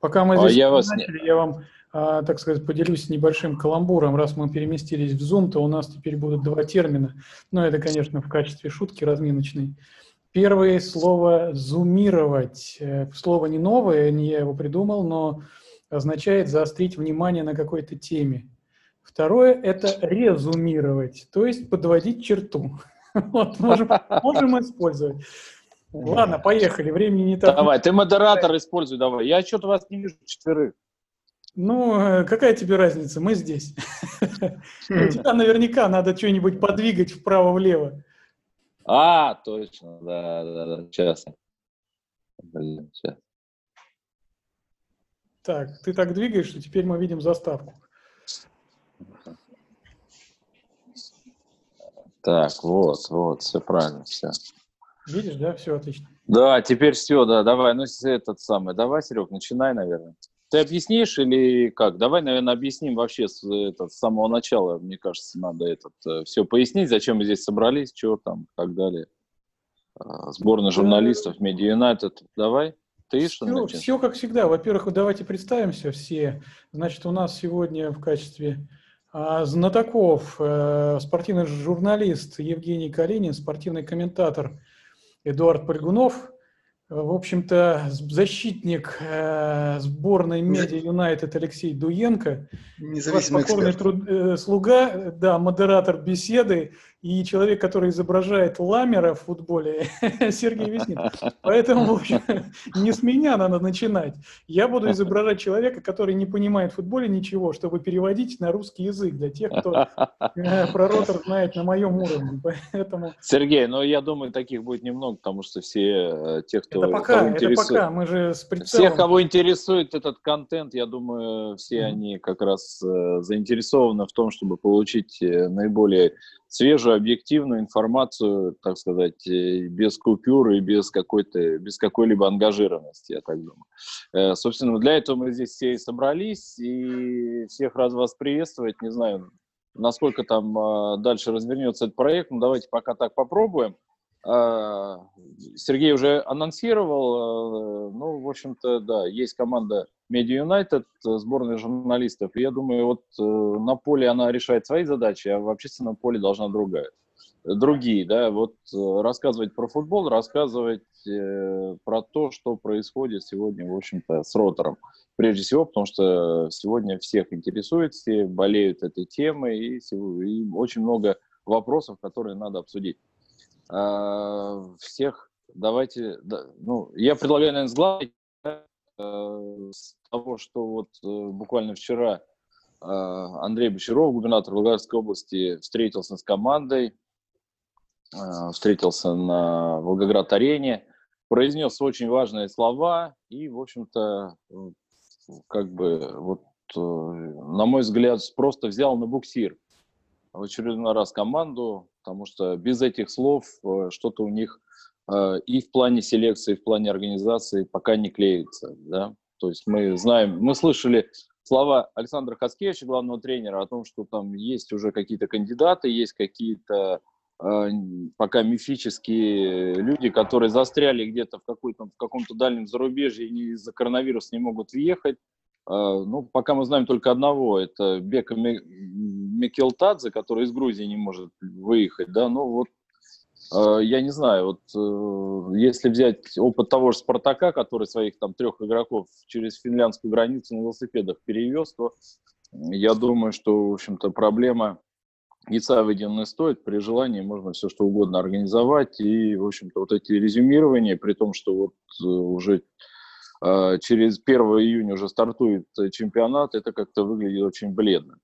Пока мы а здесь а я, вас... начали, я вам, а, так сказать, поделюсь небольшим каламбуром. Раз мы переместились в Zoom, то у нас теперь будут два термина. Но это, конечно, в качестве шутки разминочной. Первое слово «зумировать». Э, слово не новое, не я его придумал, но означает заострить внимание на какой-то теме. Второе – это резумировать, то есть подводить черту. Вот, можем, можем использовать. Ладно, поехали, времени не так. Давай, ты модератор используй, давай. Я что-то вас не вижу четверых. Ну, э, какая тебе разница, мы здесь. У тебя наверняка надо что-нибудь подвигать вправо-влево. А, точно, да, да, да, сейчас. Блин, сейчас. Так, ты так двигаешь, что теперь мы видим заставку. Так, вот, вот, все правильно, все. Видишь, да, все отлично. Да, теперь все, да, давай, ну этот самый, давай, Серег, начинай, наверное. Ты объяснишь или как? Давай, наверное, объясним вообще с, это, с самого начала. Мне кажется, надо этот э, все пояснить, зачем мы здесь собрались, что там, и так далее. А, сборная журналистов, Media United. Давай. Ты что все, все как всегда. Во-первых, давайте представимся все. Значит, у нас сегодня в качестве а, знатоков э, спортивный журналист Евгений Калинин, спортивный комментатор Эдуард Польгунов, в общем-то, защитник э, сборной Медиа Юнайтед Алексей Дуенко, Независимый покорный труд, э, слуга, да, модератор беседы и человек, который изображает ламера в футболе, Сергей Веснин. Поэтому, общем, не с меня надо начинать. Я буду изображать человека, который не понимает в футболе ничего, чтобы переводить на русский язык для тех, кто э, про ротор знает на моем уровне. Поэтому... Сергей, ну я думаю, таких будет немного, потому что все э, те, кто... Это пока, это интересует... пока, мы же с прицелом... Всех, кого интересует этот контент, я думаю, все mm-hmm. они как раз э, заинтересованы в том, чтобы получить наиболее свежую, объективную информацию, так сказать, э, без купюр и без какой-то, без какой-либо ангажированности, я так думаю. Э, собственно, для этого мы здесь все и собрались, и всех раз вас приветствовать, не знаю, насколько там а, дальше развернется этот проект, но давайте пока так попробуем. А, Сергей уже анонсировал, э, ну, в общем-то, да, есть команда Media United, сборная журналистов, и я думаю, вот э, на поле она решает свои задачи, а в общественном поле должна другая. Другие, да, вот э, рассказывать про футбол, рассказывать про то, что происходит сегодня, в общем-то, с ротором. Прежде всего, потому что сегодня всех интересует, все болеют этой темой, и, и очень много вопросов, которые надо обсудить. А, всех давайте, да, ну, я предлагаю, наверное, сгладить э, с того, что вот э, буквально вчера э, Андрей Бочаров, губернатор Волгоградской области, встретился с командой, встретился на Волгоград-арене, произнес очень важные слова и, в общем-то, как бы, вот, на мой взгляд, просто взял на буксир. В очередной раз команду, потому что без этих слов э, что-то у них э, и в плане селекции, и в плане организации пока не клеится. Да? То есть мы знаем, мы слышали слова Александра Хаскевича, главного тренера, о том, что там есть уже какие-то кандидаты, есть какие-то э, пока мифические люди, которые застряли где-то в, в каком-то дальнем зарубежье и из-за коронавируса не могут въехать. Э, ну, пока мы знаем только одного, это Бека Микелтадзе, который из Грузии не может выехать, да, ну вот э, я не знаю, вот э, если взять опыт того же Спартака, который своих там трех игроков через финляндскую границу на велосипедах перевез, то я думаю, что, в общем-то, проблема яйца выеденная стоит, при желании можно все что угодно организовать, и, в общем-то, вот эти резюмирования, при том, что вот э, уже через 1 июня уже стартует чемпионат, это как-то выглядит очень бледно.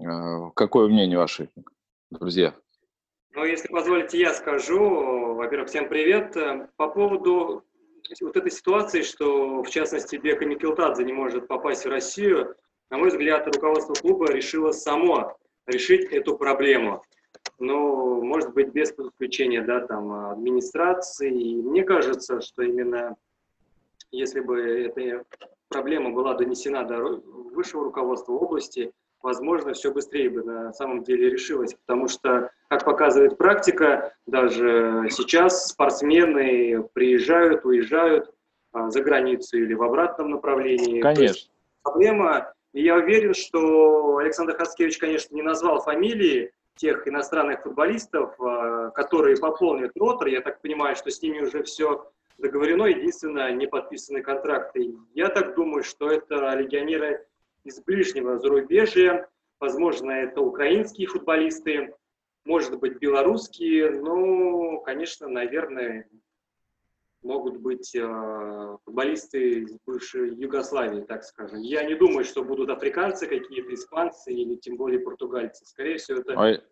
Э, какое мнение ваше, друзья? Ну, если позволите, я скажу. Во-первых, всем привет. По поводу вот этой ситуации, что, в частности, Бека Никелтадзе не может попасть в Россию, на мой взгляд, руководство клуба решило само решить эту проблему. Ну, может быть, без подключения, да, там, администрации. И мне кажется, что именно если бы эта проблема была донесена до высшего руководства области, возможно, все быстрее бы на самом деле решилось, потому что, как показывает практика, даже сейчас спортсмены приезжают, уезжают, а, за границу или в обратном направлении. Конечно. Проблема, и я уверен, что Александр Хацкевич, конечно, не назвал фамилии тех иностранных футболистов, а, которые пополнят ротор. Я так понимаю, что с ними уже все договорено, единственное, не подписаны контракты. Я так думаю, что это легионеры из ближнего зарубежья, возможно, это украинские футболисты, может быть, белорусские, но, конечно, наверное, могут быть э, футболисты из бывшей Югославии, так скажем. Я не думаю, что будут африканцы какие-то, испанцы или тем более португальцы. Скорее всего, это а...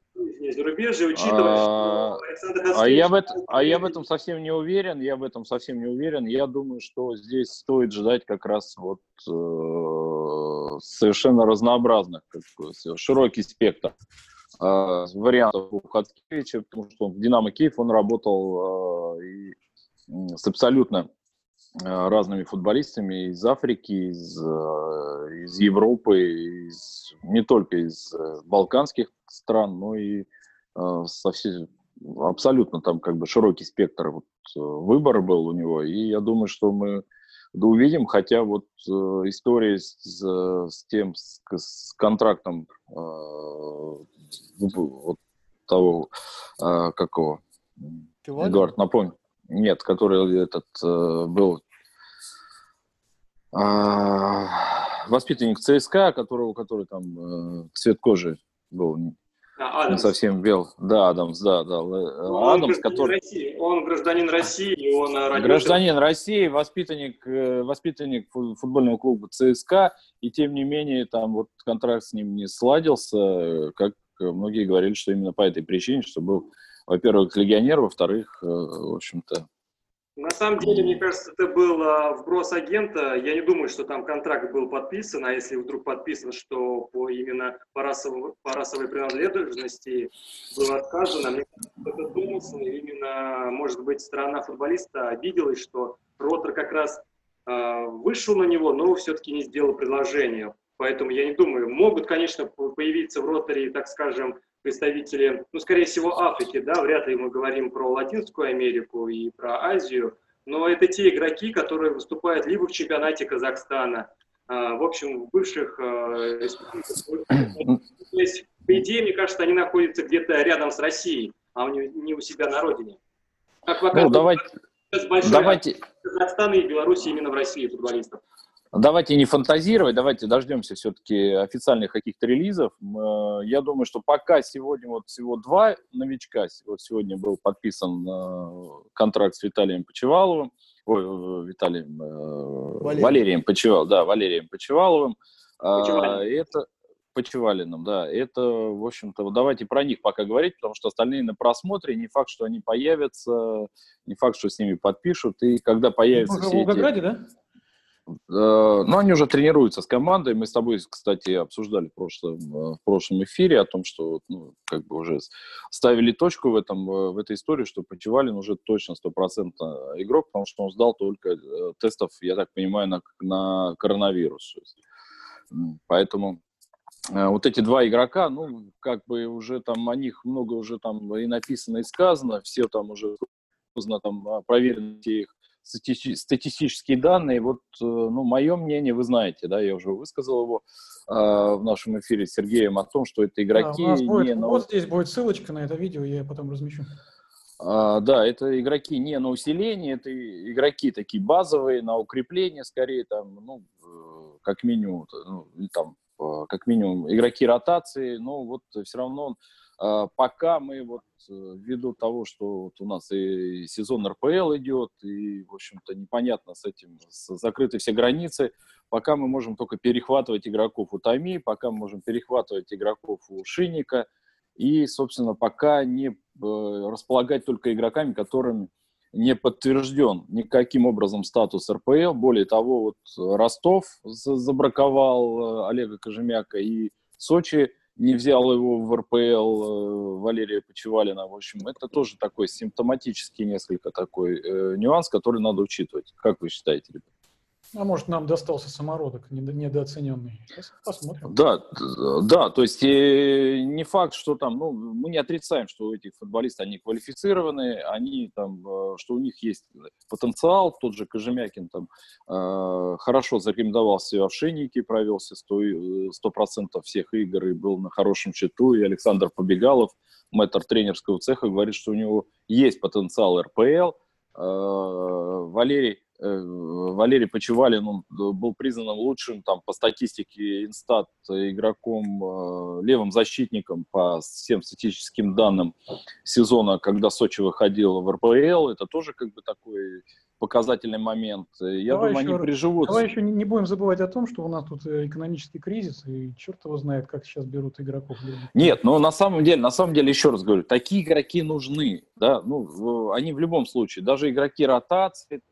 зарубежье, учитывая, а... что. А я, в это... а я в этом совсем не уверен, я в этом совсем не уверен. Я думаю, что здесь стоит ждать как раз вот э, совершенно разнообразных, как, широкий спектр э, вариантов у Хаткевича, потому что он в «Динамо Киев» он работал э, и с абсолютно разными футболистами из Африки, из, э, из Европы, из, не только из э, балканских стран, но и совсем абсолютно там как бы широкий спектр вот, выбора был у него. И я думаю, что мы да увидим, хотя вот э, история с, с тем, с, с контрактом э, вот того, э, какого, Эдуард, напомню. Нет, который этот э, был э, воспитанник ЦСКА, которого, который там э, цвет кожи был а, не совсем бел. Да, Адамс, да, да. Ну, он Адамс, который... России. Он гражданин России, он родился... Гражданин России, воспитанник, э, воспитанник футбольного клуба ЦСКА, и тем не менее там вот контракт с ним не сладился, как многие говорили, что именно по этой причине, что был во-первых, легионер, во-вторых, э, в общем-то... На самом деле, мне кажется, это был а, вброс агента. Я не думаю, что там контракт был подписан, а если вдруг подписан, что по именно по, расовой, по расовой принадлежности было отказано, мне кажется, это домысло. Именно, может быть, сторона футболиста обиделась, что Ротор как раз э, вышел на него, но все-таки не сделал предложение. Поэтому я не думаю, могут, конечно, появиться в роторе, так скажем, представители, ну, скорее всего, Африки, да, вряд ли мы говорим про Латинскую Америку и про Азию, но это те игроки, которые выступают либо в чемпионате Казахстана, а, в общем, в бывших а, республиках. То есть, по идее, мне кажется, они находятся где-то рядом с Россией, а не у себя на родине. Как ну, давайте, давайте. Казахстана и Беларуси именно в России футболистов. Давайте не фантазировать, давайте дождемся все-таки официальных каких-то релизов. Э, я думаю, что пока сегодня вот всего два новичка. Вот сегодня был подписан э, контракт с Виталием Почеваловым, ой, э, Виталием, Валерием, Валерием Почевал, да, Валерием Почеваловым. Почевалин. Это Почевалиным, да. Это, в общем-то, вот давайте про них пока говорить, потому что остальные на просмотре, не факт, что они появятся, не факт, что с ними подпишут, и когда появятся все в Волгограде, эти... да? Ну, они уже тренируются с командой. Мы с тобой, кстати, обсуждали в прошлом, э, в прошлом эфире о том, что ну, как бы уже ставили точку в, этом, э, в этой истории, что Почевалин уже точно стопроцентно игрок, потому что он сдал только тестов, я так понимаю, на, на коронавирус. Поэтому вот эти два игрока, ну, как бы уже там о них много уже там и написано, и сказано, все там уже там проверены их статистические данные. Вот, э, ну, мое мнение, вы знаете, да, я уже высказал его э, в нашем эфире с Сергеем о том, что это игроки... Да, будет, не на... Вот здесь будет ссылочка на это видео, я потом размещу. А, да, это игроки не на усиление, это игроки такие базовые, на укрепление скорее, там, ну, э, как минимум, ну, там, э, как минимум игроки ротации, но вот все равно пока мы вот э, ввиду того, что вот у нас и сезон РПЛ идет, и, в общем-то, непонятно с этим, закрыты все границы, пока мы можем только перехватывать игроков у Тами, пока мы можем перехватывать игроков у Шинника, и, собственно, пока не э, располагать только игроками, которым не подтвержден никаким образом статус РПЛ. Более того, вот Ростов забраковал э, Олега Кожемяка, и Сочи не взял его в РПЛ э, Валерия Почевалина. В общем, это тоже такой симптоматический несколько такой э, нюанс, который надо учитывать. Как вы считаете, ребята? А может, нам достался самородок недооцененный. Посмотрим. Да, да, то есть э, не факт, что там, ну, мы не отрицаем, что эти футболисты, они квалифицированы, они там, э, что у них есть потенциал, тот же Кожемякин там э, хорошо зарекомендовал себя в Шейнике, провелся 100%, 100% всех игр и был на хорошем счету, и Александр Побегалов, мэтр тренерского цеха, говорит, что у него есть потенциал РПЛ, Валерий Э, Валерий Почевалин он э, был признан лучшим там, по статистике Инстат игроком, э, левым защитником по всем статистическим данным сезона, когда Сочи выходил в РПЛ. Это тоже как бы такой показательный момент. Я давай думаю, еще, они приживутся. Давай еще не будем забывать о том, что у нас тут экономический кризис, и черт его знает, как сейчас берут игроков. Нет, но на самом деле, на самом деле, еще раз говорю, такие игроки нужны. Да? Ну, они в любом случае, даже игроки ротации,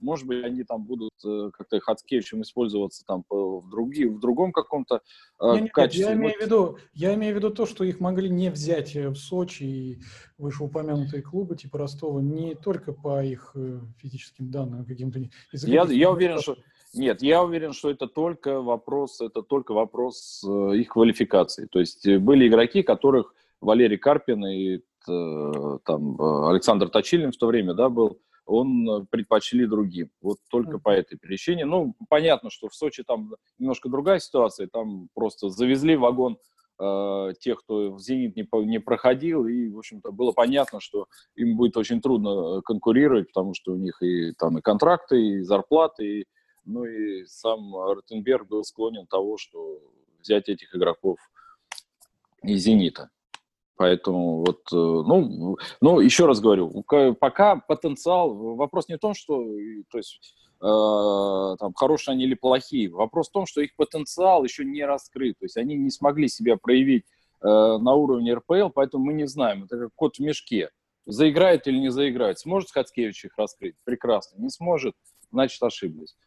может быть, они там будут э, как-то Хацкевичем использоваться там в, други, в другом каком-то э, нет, качестве. я, имею в виду, я имею в виду то, что их могли не взять э, в Сочи и вышеупомянутые клубы типа Ростова не только по их э, физическим данным каким-то. Я, я уверен, что нет, я уверен, что это только вопрос, это только вопрос э, их квалификации. То есть были игроки, которых Валерий Карпин и э, там Александр Точилин в то время, да, был он э, предпочли другим. Вот только mm-hmm. по этой причине. Ну, понятно, что в Сочи там немножко другая ситуация. Там просто завезли вагон э, тех, кто в «Зенит» не, не проходил, и, в общем-то, было понятно, что им будет очень трудно э, конкурировать, потому что у них и там и контракты, и зарплаты, и, ну и сам Ротенберг был склонен того, что взять этих игроков из «Зенита». Поэтому вот, э, ну, ну, еще раз говорю, пока потенциал, вопрос не в том, что, то есть, э, там, хорошие они или плохие, вопрос в том, что их потенциал еще не раскрыт, то есть они не смогли себя проявить э, на уровне РПЛ, поэтому мы не знаем, это как кот в мешке, заиграет или не заиграет, сможет Хацкевич их раскрыть? Прекрасно, не сможет, значит ошиблись.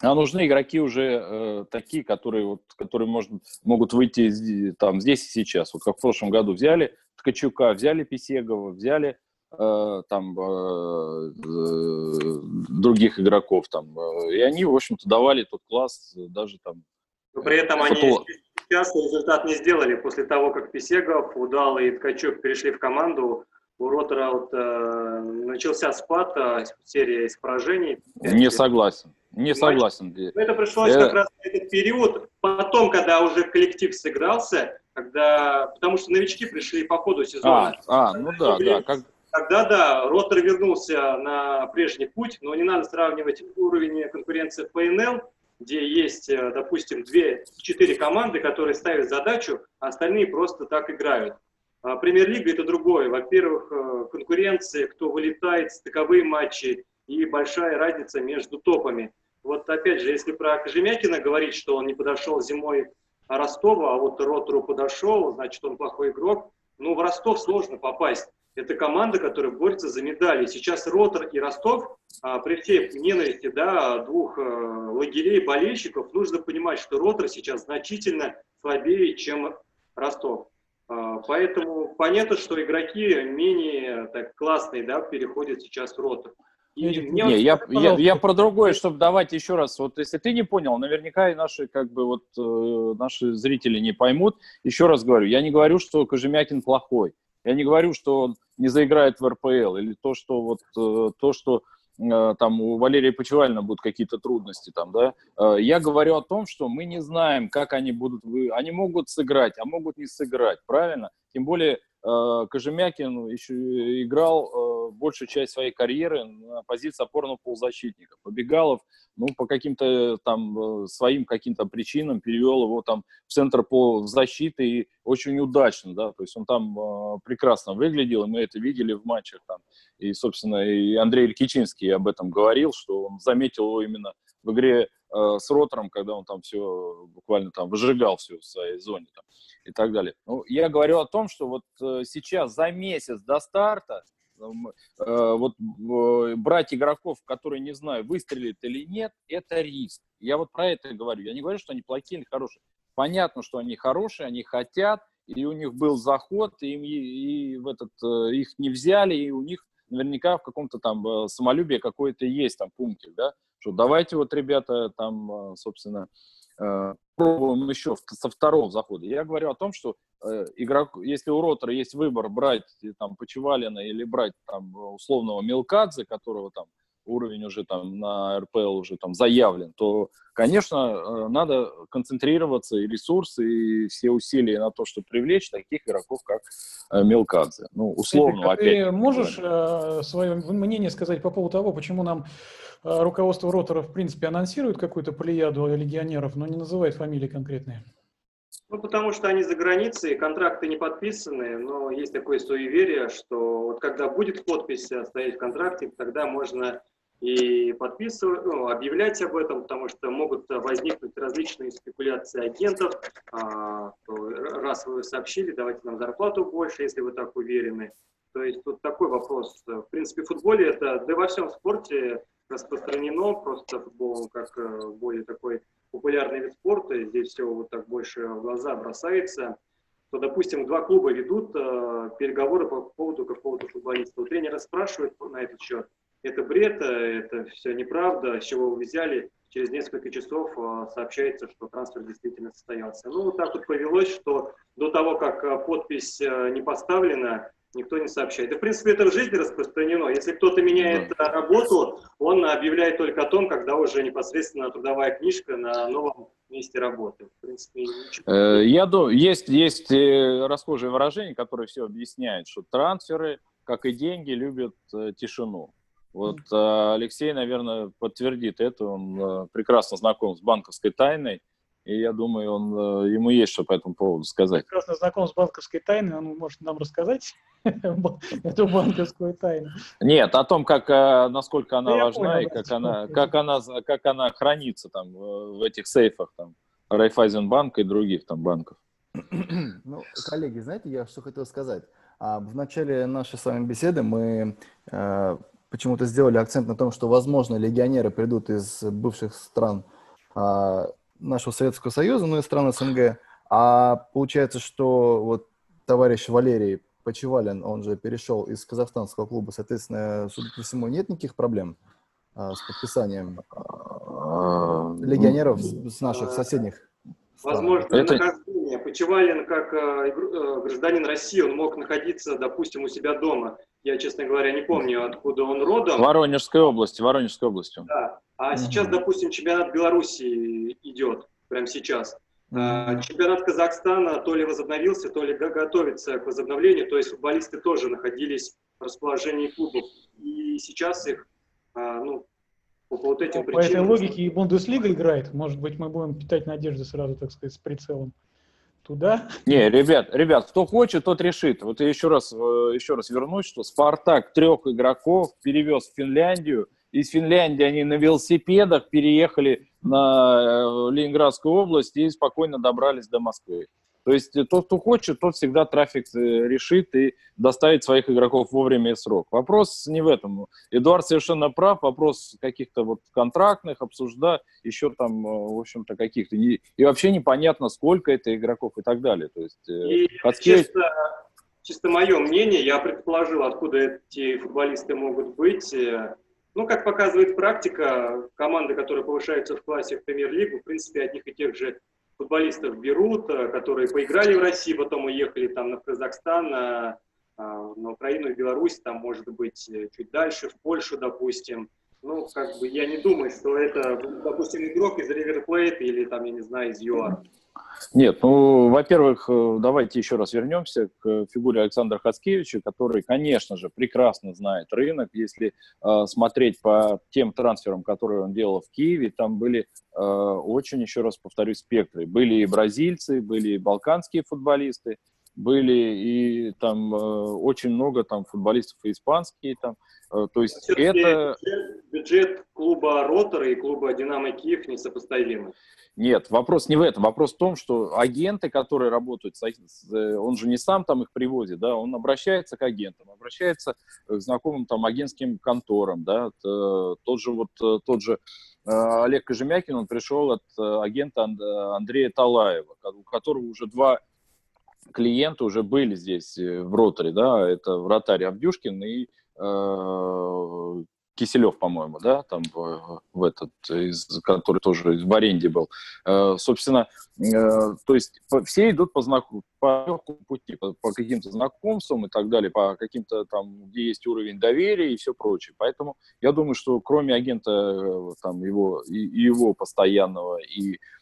А нужны игроки уже э, такие, которые, вот, которые может, могут выйти там, здесь и сейчас. Вот как в прошлом году взяли Ткачука, взяли Писегова, взяли э, там э, э, других игроков. Там, э, и они, в общем-то, давали тот класс даже там. Но при этом фото... они сейчас результат не сделали. После того, как Писегов, Удал и Ткачук перешли в команду, у Ротора вот, э, начался спад, э, серия из поражений. Не согласен. Не согласен. Это пришлось Я... как раз в этот период, потом, когда уже коллектив сыгрался, когда, потому что новички пришли по ходу сезона. А, а ну да, да. Как... Тогда, да, Ротор вернулся на прежний путь, но не надо сравнивать уровень конкуренции ПНЛ, где есть, э, допустим, 2-4 команды, которые ставят задачу, а остальные просто так играют. А Премьер-лига – это другое. Во-первых, э, конкуренция, кто вылетает, стыковые матчи и большая разница между топами. Вот опять же, если про Кожемякина говорить, что он не подошел зимой Ростова, а вот Ротору подошел, значит, он плохой игрок, ну, в Ростов сложно попасть. Это команда, которая борется за медали. Сейчас Ротор и Ростов, а, при всей ненависти да, двух э, лагерей болельщиков, нужно понимать, что Ротор сейчас значительно слабее, чем Ростов. А, поэтому понятно, что игроки менее так, классные да, переходят сейчас в Ротор. И не, вот, я, я, я про другое, чтобы давать еще раз. Вот если ты не понял, наверняка и наши, как бы, вот, э, наши зрители не поймут. Еще раз говорю, я не говорю, что Кожемякин плохой. Я не говорю, что он не заиграет в РПЛ, или то, что вот э, то, что э, там у Валерия Почевальна будут какие-то трудности там, да. Э, я говорю о том, что мы не знаем, как они будут, вы, они могут сыграть, а могут не сыграть, правильно? Тем более Кожемякин еще играл э, большую часть своей карьеры на позиции опорного полузащитника. Побегалов, ну, по каким-то там э, своим каким-то причинам перевел его там в центр полузащиты и очень удачно, да, то есть он там прекрасно выглядел, и мы это видели в матчах там. И, собственно, и Андрей Илькичинский об этом говорил, что он заметил его именно в игре э, с Ротором, когда он там все буквально там выжигал все в своей зоне там, и так далее. Ну, я говорю о том, что вот э, сейчас за месяц до старта э, вот э, брать игроков, которые, не знаю, выстрелят или нет, это риск. Я вот про это говорю. Я не говорю, что они плохие или хорошие. Понятно, что они хорошие, они хотят, и у них был заход, и, им, и в этот, э, их не взяли, и у них наверняка в каком-то там э, самолюбии какое-то есть там пунктик, да, что давайте вот, ребята, там, собственно, пробуем еще со второго захода. Я говорю о том, что э, игрок, если у Ротора есть выбор брать там Почевалина или брать там условного Милкадзе, которого там уровень уже там на РПЛ уже там заявлен, то, конечно, э, надо концентрироваться и ресурсы, и все усилия на то, чтобы привлечь таких игроков, как э, Мелкадзе. Ну, условно, Ты, опять. Ты можешь э, свое мнение сказать по поводу того, почему нам руководство Ротора, в принципе, анонсирует какую-то плеяду легионеров, но не называет фамилии конкретные? Ну, потому что они за границей, контракты не подписаны, но есть такое суеверие, что вот когда будет подпись стоять в контракте, тогда можно и подписывать, ну, объявлять об этом, потому что могут возникнуть различные спекуляции агентов. А, раз вы сообщили, давайте нам зарплату больше, если вы так уверены. То есть тут такой вопрос. В принципе, в футболе это, да и во всем спорте распространено, просто футбол как э, более такой популярный вид спорта, здесь все вот так больше в глаза бросается, то, допустим, два клуба ведут э, переговоры по поводу какого-то футболиста. У тренера спрашивают на этот счет, это бред, э, это все неправда, с чего вы взяли. Через несколько часов э, сообщается, что трансфер действительно состоялся. Ну, вот так вот повелось, что до того, как э, подпись не поставлена, никто не сообщает. И, в принципе, это в жизни распространено. Если кто-то меняет да. работу, он объявляет только о том, когда уже непосредственно трудовая книжка на новом месте работы. В принципе, ничего. Я думаю, есть, есть расхожее выражение, которое все объясняет, что трансферы, как и деньги, любят тишину. Вот э, Алексей, наверное, подтвердит это. Он э, прекрасно знаком с банковской тайной. И я думаю, он, э, ему есть что по этому поводу сказать. Прекрасно знаком с банковской тайной, он может нам рассказать эту банковскую тайну. Нет, о том, как, насколько она важна и как она, как, она, как она хранится там в этих сейфах там, Райфайзенбанка и других там банков. Ну, коллеги, знаете, я что хотел сказать. А, в начале нашей с вами беседы мы почему-то сделали акцент на том, что, возможно, легионеры придут из бывших стран а, нашего Советского Союза, ну и стран СНГ. А получается, что вот товарищ Валерий Почевалин, он же перешел из казахстанского клуба, соответственно, судя по всему, нет никаких проблем а, с подписанием а, легионеров с наших соседних Возможно, это... Почевалин, как э, э, гражданин России, он мог находиться, допустим, у себя дома. Я, честно говоря, не помню, откуда он родом. Воронежской области, Воронежской области. Да. А угу. сейчас, допустим, чемпионат Беларуси идет, прямо сейчас. Угу. Чемпионат Казахстана то ли возобновился, то ли готовится к возобновлению. То есть футболисты тоже находились в расположении клубов. И сейчас их а, ну, по вот этим По причинам. этой логике и Бундеслига играет. Может быть, мы будем питать надежды сразу, так сказать, с прицелом туда. Не, ребят, ребят, кто хочет, тот решит. Вот я еще раз, э, еще раз вернусь, что Спартак трех игроков перевез в Финляндию. Из Финляндии они на велосипедах переехали на э, Ленинградскую область и спокойно добрались до Москвы. То есть э, тот, кто хочет, тот всегда трафик э, решит и доставит своих игроков вовремя и срок. Вопрос не в этом. Эдуард совершенно прав. Вопрос каких-то вот контрактных обсужда, еще там, э, в общем-то, каких-то. И, и вообще непонятно, сколько это игроков и так далее. То есть, и Хацкевич... чисто, чисто мое мнение, я предположил, откуда эти футболисты могут быть. Ну, как показывает практика, команды, которые повышаются в классе в премьер-лигу, в принципе, от них и тех же футболистов берут, э, которые поиграли в России, потом уехали там на Казахстан, на, э, на Украину, Беларусь, там, может быть, э, чуть дальше, в Польшу, допустим. Ну, как бы я не думаю, что это, допустим, игрок из Plate или там, я не знаю, из ЮАР. Нет, ну, во-первых, давайте еще раз вернемся к фигуре Александра Хацкевича, который, конечно же, прекрасно знает рынок. Если э, смотреть по тем трансферам, которые он делал в Киеве, там были э, очень, еще раз повторюсь, спектры. Были и бразильцы, были и балканские футболисты, были и там э, очень много там футболистов и испанские там. Э, то есть это... Бюджет, бюджет клуба Ротора и клуба Динамо Киев несопоставимы. Нет, вопрос не в этом. Вопрос в том, что агенты, которые работают, э, он же не сам там их привозит, да, он обращается к агентам, обращается к знакомым там агентским конторам, да, тот же вот, тот же Олег Кожемякин, он пришел от агента Андрея Талаева, у которого уже два клиента уже были здесь в роторе, да, это вратарь Авдюшкин и э, Киселев, по-моему, да, там в, в этот, из, который тоже в аренде был. Э, собственно, э, то есть все идут по знаку, по пути, по, по каким-то знакомствам и так далее, по каким-то там, где есть уровень доверия и все прочее. Поэтому я думаю, что кроме агента э, там его, и, его постоянного и Э,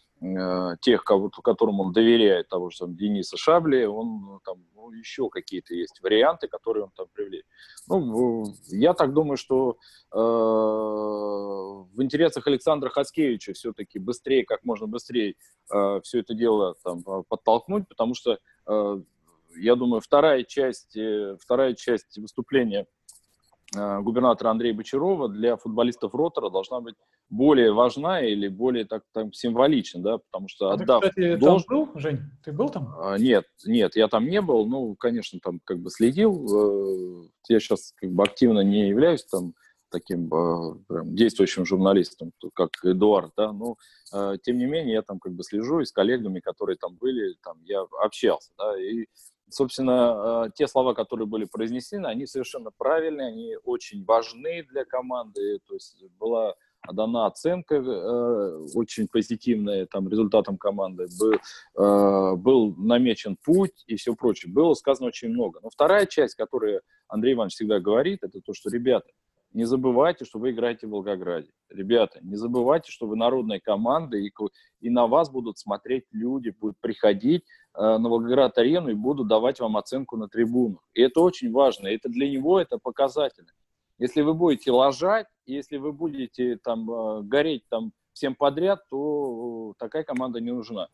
тех, кого, которым он доверяет, того же там, Дениса Шабли, он ну, там ну, еще какие-то есть варианты, которые он там привлечет. Ну, я так думаю, что э, в интересах Александра Хаскевича все-таки быстрее, как можно быстрее э, все это дело там, подтолкнуть, потому что э, я думаю, вторая часть, э, вторая часть выступления Э, губернатора Андрея Бочарова для футболистов Ротора должна быть более важна или более так, так символична, да, потому что а отдав... Ты, кстати, долж... там был, Жень? Ты был там? А, нет, нет, я там не был, ну, конечно, там как бы следил, э, я сейчас как бы активно не являюсь там таким э, прям, действующим журналистом, как Эдуард, да, но тем не менее я там как бы слежу и с коллегами, которые там были, там я общался, да, и собственно, э, те слова, которые были произнесены, они совершенно правильные, они очень важны для команды. То есть была дана оценка э, очень позитивная там, результатам команды, был, э, был намечен путь и все прочее. Было сказано очень много. Но вторая часть, которую Андрей Иванович всегда говорит, это то, что, ребята, не забывайте, что вы играете в Волгограде. Ребята, не забывайте, что вы народная команда, и, и на вас будут смотреть люди, будут приходить э, на Волгоград-арену и будут давать вам оценку на трибунах. И это очень важно. Это для него это показательно. Если вы будете лажать, если вы будете там э, гореть там всем подряд, то такая команда не нужна.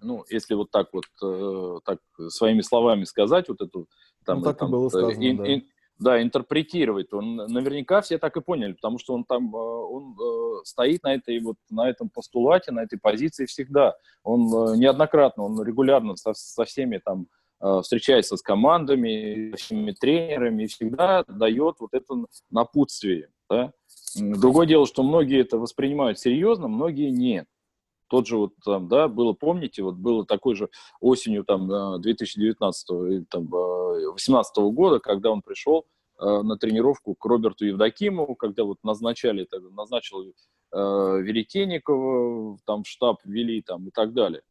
Ну, если вот так вот, э, так своими словами сказать, вот эту там, ну, так там, и было сказано, и, да. Да, интерпретировать, он наверняка все так и поняли, потому что он там, э, он э, стоит на этой вот, на этом постулате, на этой позиции всегда. Он э, неоднократно, он регулярно со, со всеми там встречается с командами, с всеми тренерами и всегда дает вот это напутствие. Да? Другое дело, что многие это воспринимают серьезно, многие нет. Тот же вот там, да, было, помните, вот было такой же осенью там 2019 или там 2018 года, когда он пришел э, на тренировку к Роберту Евдокимову, когда вот назначали, назначил э, Веретенникова, там штаб ввели там и так далее.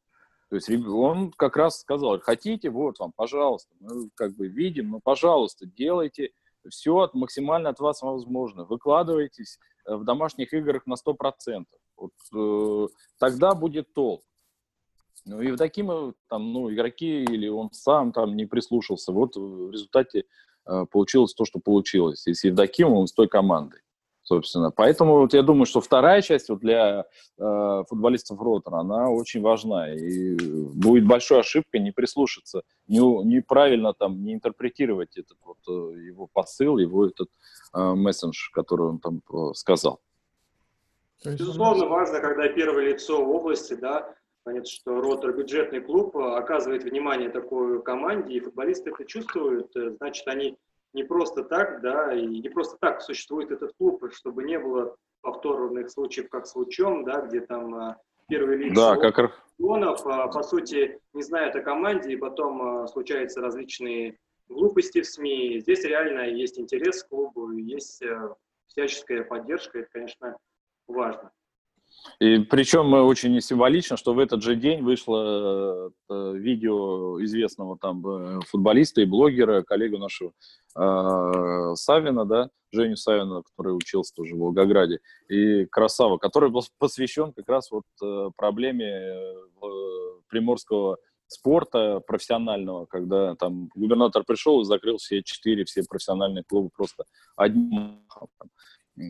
То есть он как раз сказал, хотите, вот вам, пожалуйста, мы как бы видим, но, пожалуйста, делайте все от, максимально от вас возможно, выкладывайтесь э, в домашних играх на 100%. Вот, э, тогда будет толк. Ну, Евдокимов, там, ну, игроки или он сам там не прислушался. Вот в результате э, получилось то, что получилось. И с Евдокимовым, с той командой, собственно. Поэтому вот я думаю, что вторая часть вот для э, футболистов Ротора, она очень важна. И будет большой ошибкой не прислушаться, не, неправильно там, не интерпретировать этот вот э, его посыл, его этот э, мессендж, который он там э, сказал. Безусловно, важно, когда первое лицо в области, да, Понятно, что Ротор бюджетный клуб оказывает внимание такой команде, и футболисты это чувствуют, э, значит, они не просто так, да, и не просто так существует этот клуб, чтобы не было повторных случаев, как с Лучом, да, где там э, первый лиц да, как... Ионов, по сути, не знают о команде, и потом случаются различные глупости в СМИ. Здесь реально есть интерес к клубу, есть всяческая поддержка, это, конечно, важно. И причем очень символично, что в этот же день вышло э, видео известного там э, футболиста и блогера, коллегу нашего э, Савина, да, Женю Савина, который учился тоже в Волгограде, и Красава, который был посвящен как раз вот э, проблеме э, приморского спорта профессионального, когда там губернатор пришел и закрыл все четыре, все профессиональные клубы просто одним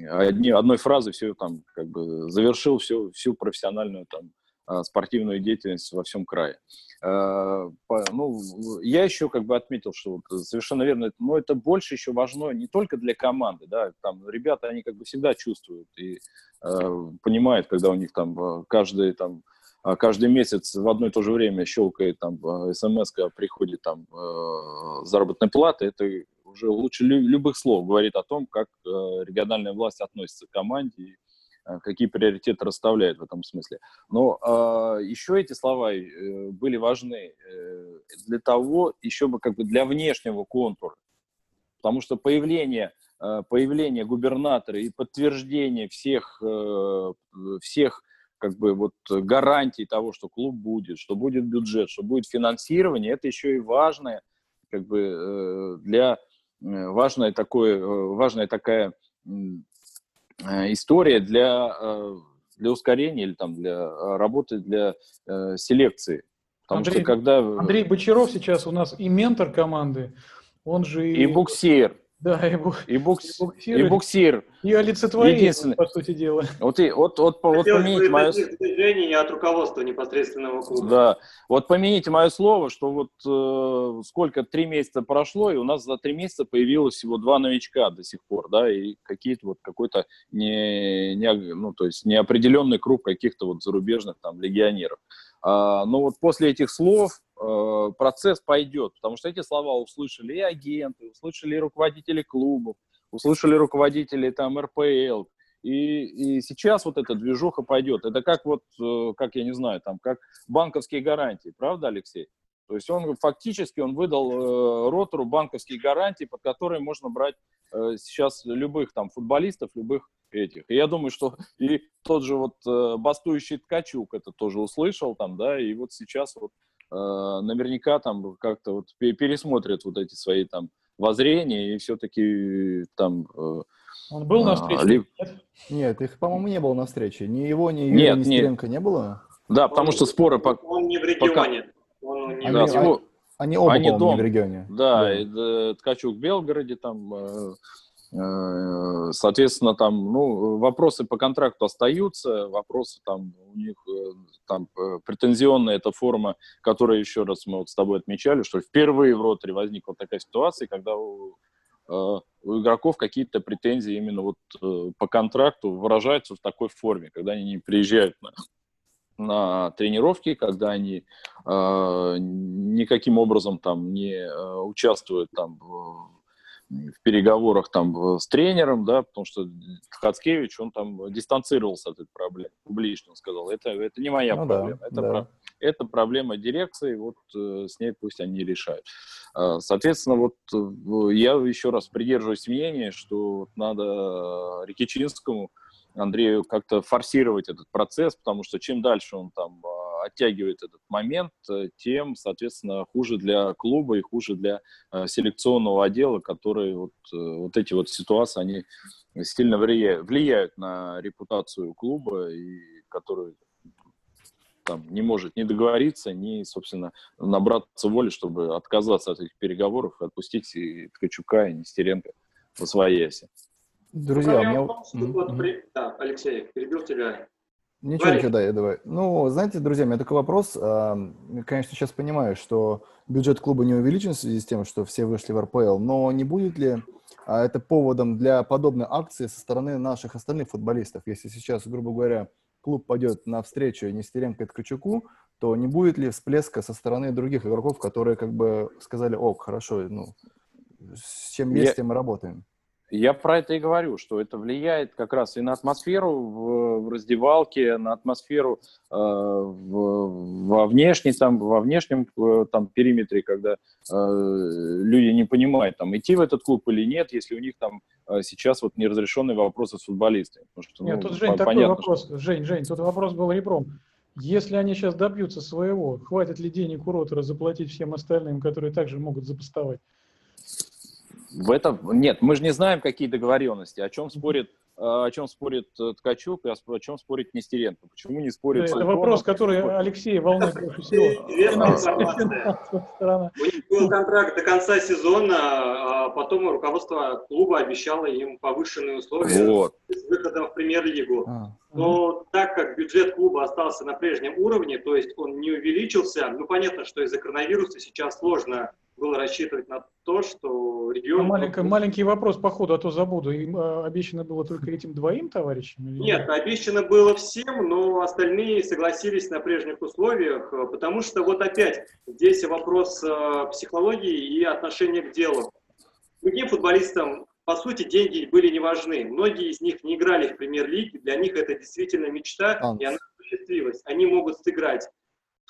одни, одной фразой все там как бы завершил всю, всю профессиональную там а, спортивную деятельность во всем крае. А, ну, я еще как бы отметил, что вот совершенно верно, но это больше еще важно не только для команды, да, там ребята, они как бы всегда чувствуют и э, понимают, когда у них там каждый там каждый месяц в одно и то же время щелкает там смс приходит там заработной платы, это уже лучше любых слов говорит о том, как э, региональная власть относится к команде и э, какие приоритеты расставляет в этом смысле. Но э, еще эти слова э, были важны для того, еще бы как бы для внешнего контура. Потому что появление появление губернатора и подтверждение всех, всех как бы вот гарантий того, что клуб будет, что будет бюджет, что будет финансирование, это еще и важное, как бы для важная такое, важная такая история для для ускорения или там для работы для селекции Потому Андрей, что когда... Андрей Бочаров сейчас у нас и ментор команды, он же... И, и буксир. Да, и, бу... и, букс... и буксир. И буксир. И олицетворение, Единственное... по сути дела. Вот, и, вот, вот, вот помените мое... движений от руководства непосредственного клуба. Да, вот помените мое слово, что вот э, сколько, три месяца прошло, и у нас за три месяца появилось всего два новичка до сих пор, да, и какие-то вот какой-то не, не, ну, то есть неопределенный круг каких-то вот зарубежных там легионеров. А, но вот после этих слов э, процесс пойдет, потому что эти слова услышали и агенты, услышали и руководители клубов, услышали руководители там РПЛ, и, и сейчас вот эта движуха пойдет. Это как вот, э, как я не знаю, там, как банковские гарантии, правда, Алексей? То есть он фактически он выдал э, ротору банковские гарантии, под которые можно брать э, сейчас любых там футболистов, любых этих. И я думаю, что и тот же вот э, бастующий Ткачук это тоже услышал там, да, и вот сейчас вот наверняка там как-то вот пересмотрят вот эти свои там воззрения и все-таки там... Э, Он был на встрече? Ли... Нет? их, по-моему, не было на встрече. Ни его, ни Юрия нет, Нестеренко не было? Да, потому он, что споры... По... Он не в регионе. Пока... Он не они, в регионе. Они оба, они дом, не в регионе. Да, да. И, Ткачук в Белгороде там... Э, Э, соответственно, там, ну, вопросы по контракту остаются, вопросы там у них, э, там, э, претензионная эта форма, которая, еще раз мы вот с тобой отмечали, что впервые в роторе возникла такая ситуация, когда у, у игроков какие-то претензии именно вот по контракту выражаются в такой форме, когда они не приезжают на, на тренировки, когда они э, никаким образом там не э, участвуют там в в переговорах там с тренером, да, потому что Хацкевич, он там дистанцировался от этой проблемы, публично сказал, это, это не моя ну, проблема, да, это, да. Про, это проблема дирекции, вот э, с ней пусть они решают. Э, соответственно, вот э, я еще раз придерживаюсь мнения, что надо Рикичинскому Андрею как-то форсировать этот процесс, потому что чем дальше он там а, оттягивает этот момент, э, тем, соответственно, хуже для клуба и хуже для э, селекционного отдела, которые вот, э, вот эти вот ситуации, они сильно влияют, на репутацию клуба, и который там не может не договориться, ни, собственно, набраться воли, чтобы отказаться от этих переговоров и отпустить и Ткачука, и Нестеренко по свояси. Друзья, у меня... Том, вот при... Да, Алексей, перебил тебя. Ничего, ничего, да, я давай. Ну, знаете, друзья, у меня такой вопрос. Конечно, сейчас понимаю, что бюджет клуба не увеличен в связи с тем, что все вышли в РПЛ, но не будет ли а, это поводом для подобной акции со стороны наших остальных футболистов? Если сейчас, грубо говоря, клуб пойдет на встречу Нестеренко и Ткачуку, то не будет ли всплеска со стороны других игроков, которые как бы сказали, ок, хорошо, ну, с чем есть, я... тем мы работаем? Я про это и говорю, что это влияет как раз и на атмосферу в, в раздевалке, на атмосферу э, в, во внешней там, во внешнем э, там периметре, когда э, люди не понимают, там идти в этот клуб или нет, если у них там э, сейчас вот неразрешенные вопросы с футболистами. Потому что, нет, ну, тут Жень по- такой понятно, вопрос, что... Жень, Жень, тут вопрос был ребром. Если они сейчас добьются своего, хватит ли денег у ротора заплатить всем остальным, которые также могут запустовать? В этом нет, мы же не знаем, какие договоренности, о чем спорит э, о чем спорит э, Ткачук и о чем спорит Нестеренко. Почему не спорит? Это вопрос, который Алексей волнует больше всего. У них был контракт до конца сезона, а потом руководство клуба обещало им повышенные условия вот. с выходом в премьер-лигу. А. Но так как бюджет клуба остался на прежнем уровне, то есть он не увеличился, ну понятно, что из-за коронавируса сейчас сложно было рассчитывать на то, что регион... А маленький, маленький вопрос по ходу, а то забуду. Им а, обещано было только этим двоим товарищам? Или нет, обещано было всем, но остальные согласились на прежних условиях, э, потому что вот опять здесь вопрос э, психологии и отношения к делу. Другим футболистам, по сути, деньги были не важны. Многие из них не играли в премьер-лиге, для них это действительно мечта, а. и она осуществилась. Они могут сыграть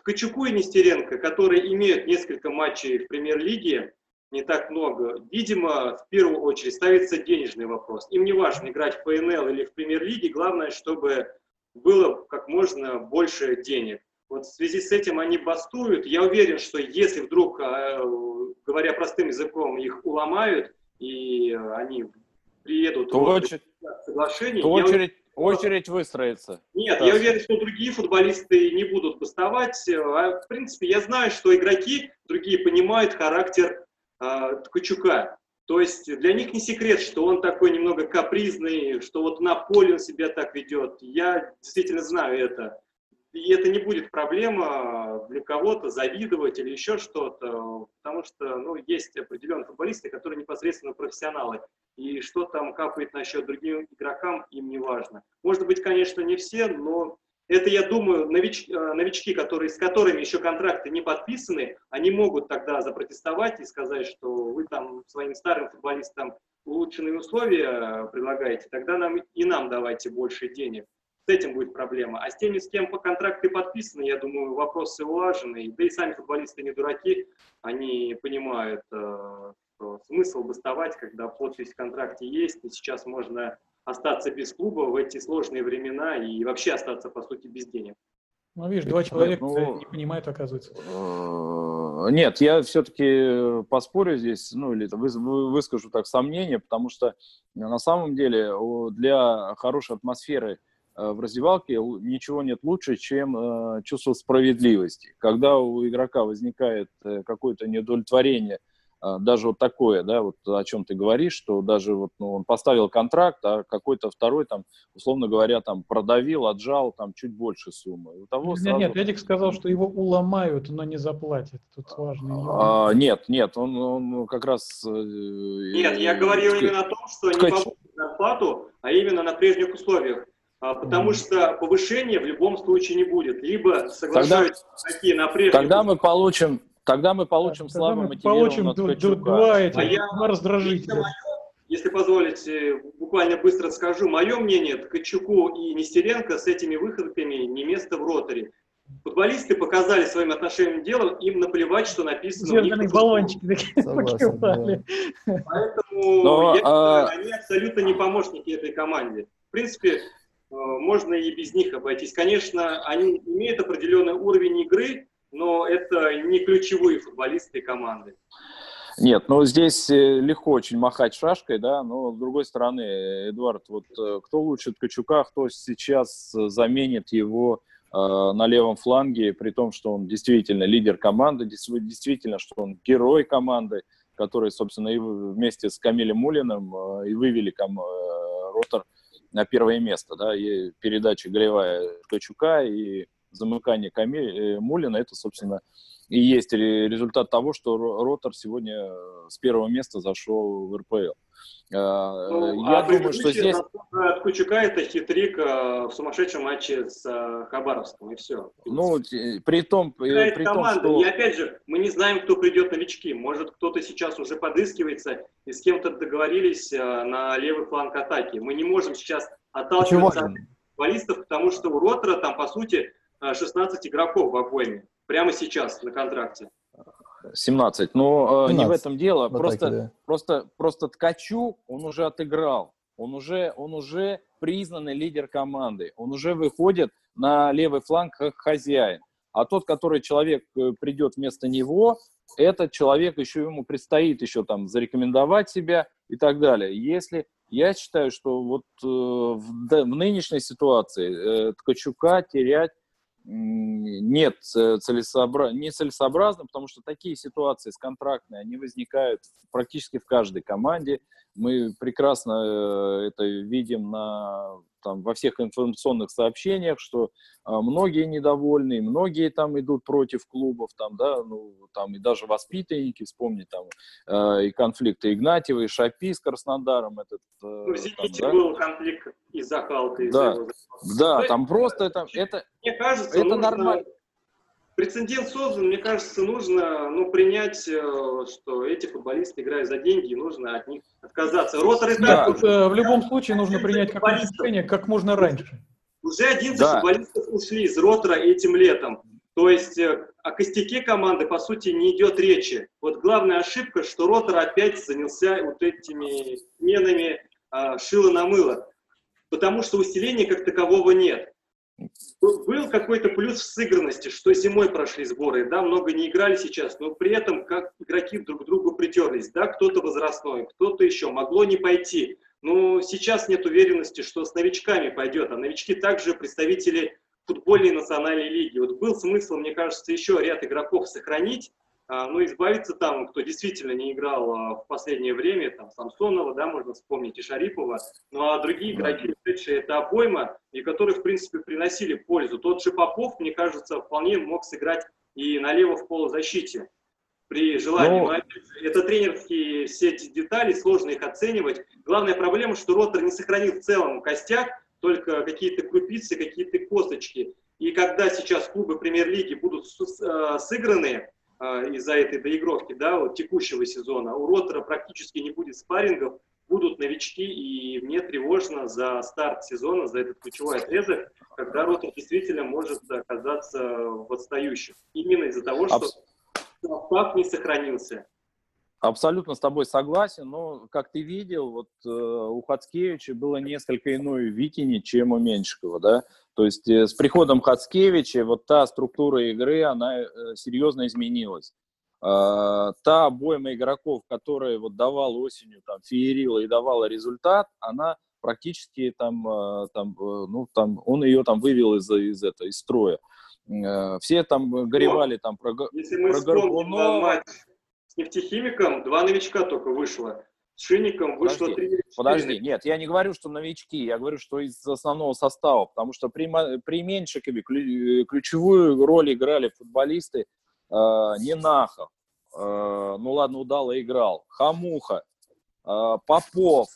Ткачуку и Нестеренко, которые имеют несколько матчей в премьер-лиге, не так много. Видимо, в первую очередь ставится денежный вопрос. Им не важно играть в ПНЛ или в премьер-лиге, главное, чтобы было как можно больше денег. Вот в связи с этим они бастуют. Я уверен, что если вдруг, э, говоря простым языком, их уломают, и они приедут то в очередь, соглашений, то очередь, очередь выстроится. Нет, я уверен, что другие футболисты не будут бастовать. А, в принципе, я знаю, что игроки другие понимают характер э, Ткачука. То есть для них не секрет, что он такой немного капризный, что вот на поле он себя так ведет. Я действительно знаю это. И это не будет проблема для кого-то завидовать или еще что-то, потому что ну, есть определенные футболисты, которые непосредственно профессионалы. И что там капает насчет другим игрокам, им не важно. Может быть, конечно, не все, но это, я думаю, нович, э, новички, которые, с которыми еще контракты не подписаны, они могут тогда запротестовать и сказать, что вы там своим старым футболистам улучшенные условия предлагаете, тогда нам и нам давайте больше денег. С этим будет проблема. А с теми, с кем по контракты подписаны, я думаю, вопросы улажены. Да и сами футболисты не дураки, они понимают, э, что смысл бастовать, когда подпись в контракте есть, и сейчас можно остаться без клуба в эти сложные времена и вообще остаться, по сути, без денег. Ну, видишь, два человека ну, не понимают, оказывается. Э, нет, я все-таки поспорю здесь, ну, или выскажу так сомнение, потому что на самом деле для хорошей атмосферы э, в раздевалке ничего нет лучше, чем э, чувство справедливости. Когда у игрока возникает какое-то неудовлетворение даже вот такое, да, вот о чем ты говоришь, что даже вот ну, он поставил контракт, а какой-то второй там, условно говоря, там продавил, отжал там чуть больше суммы. У того нет, сразу... нет, Эдик сказал, что его уломают, но не заплатят. Тут важный а, Нет, нет, он, он как раз... Э, нет, я говорил именно о том, что не получат зарплату, а именно на прежних условиях. А, потому что повышения в любом случае не будет. Либо соглашаются тогда, такие на прежних... Тогда мы получим Тогда мы получим слабо мотивированного получим два, эти, а я, два раздражителя. Если позволите, буквально быстро скажу. Мое мнение, Ткачуку и Нестеренко с этими выходками не место в роторе. Футболисты показали своим отношением делом, им наплевать, что написано Зеркальные у них. баллончики такие Согласен, Поэтому Но, я а... они абсолютно не помощники этой команде. В принципе, можно и без них обойтись. Конечно, они имеют определенный уровень игры, но это не ключевые футболисты команды. Нет, ну здесь э, легко очень махать шашкой, да, но с другой стороны, Эдуард, вот э, кто лучше Ткачука, кто сейчас заменит его э, на левом фланге, при том, что он действительно лидер команды, действительно, что он герой команды, который, собственно, и вместе с Камилем Мулиным э, и вывели ком, э, Ротор на первое место, да, и передача голевая Ткачука, и замыкание Камиль, э, Мулина, это, собственно, и есть результат того, что Ротор сегодня э, с первого места зашел в РПЛ. Э, ну, Я а думаю, что здесь... От Кучука это хитрик в сумасшедшем матче с Хабаровском, и все. Ну, при том, при том что... И опять же, мы не знаем, кто придет новички. Может, кто-то сейчас уже подыскивается, и с кем-то договорились на левый фланг атаки. Мы не можем сейчас отталкиваться от футболистов, потому что у Ротора там, по сути, 16 а, игроков в обойме прямо сейчас на контракте. 17. Но 17. Э, не в этом дело. В просто, да. просто, просто Ткачу он уже отыграл. Он уже, он уже признанный лидер команды. Он уже выходит на левый фланг как хозяин. А тот, который человек э, придет вместо него, этот человек еще ему предстоит еще там зарекомендовать себя и так далее. Если я считаю, что вот э, в, в нынешней ситуации э, Ткачука терять нет целесообра... не целесообразно, потому что такие ситуации с контрактной, они возникают практически в каждой команде. Мы прекрасно э, это видим на, там, во всех информационных сообщениях, что а, многие недовольны, многие там идут против клубов, там, да, ну, там и даже воспитанники, вспомни там э, и конфликты Игнатьева, и Шапи с Краснодаром. Этот, э, ну, в «Зените» да? был конфликт из-за Халка. Из да, да, там просто это... это Мне кажется, это нужно... нормально прецедент создан, мне кажется, нужно ну, принять, э, что эти футболисты играют за деньги, и нужно от них отказаться. Ротор да. да. В любом случае нужно принять какое-то решение как можно раньше. Уже 11 да. футболистов ушли из Ротора этим летом. То есть э, о костяке команды, по сути, не идет речи. Вот главная ошибка, что Ротор опять занялся вот этими сменами а, шило на мыло. Потому что усиления как такового нет. Был какой-то плюс в сыгранности, что зимой прошли сборы, да, много не играли сейчас, но при этом как игроки друг к другу притерлись, да, кто-то возрастной, кто-то еще, могло не пойти. Но сейчас нет уверенности, что с новичками пойдет, а новички также представители футбольной национальной лиги. Вот был смысл, мне кажется, еще ряд игроков сохранить, ну, избавиться там, кто действительно не играл а, в последнее время, там, Самсонова, да, можно вспомнить, и Шарипова, ну, а другие игроки, ушедшие, это обойма, и которые, в принципе, приносили пользу. Тот же Попов, мне кажется, вполне мог сыграть и налево в полузащите при желании. Но... Но это тренерские все эти детали, сложно их оценивать. Главная проблема, что Ротор не сохранил в целом костяк, только какие-то крупицы, какие-то косточки. И когда сейчас клубы премьер-лиги будут э, сыграны, из-за этой доигровки, да, вот текущего сезона. У Ротора практически не будет спаррингов, будут новички, и мне тревожно за старт сезона, за этот ключевой отрезок, когда Ротор действительно может оказаться в отстающих. Именно из-за того, что состав не сохранился. Абсолютно с тобой согласен, но, как ты видел, вот э, у Хацкевича было несколько иное видение, чем у Меньшикова, да, то есть э, с приходом Хацкевича вот та структура игры, она э, серьезно изменилась. Э, та обойма игроков, которая вот давала осенью, там, феерила и давала результат, она практически там, э, там, э, ну, там, он ее там вывел из, из этого, из строя. Э, все там горевали там про, Если мы про Горбунова. матч нефтехимиком, два новичка только вышло. С Шинником вышло подожди, три Подожди, нет, я не говорю, что новички, я говорю, что из основного состава, потому что при, при Меньшикове ключевую роль играли футболисты э, Ненахов, э, ну ладно, удало играл, Хамуха, э, Попов.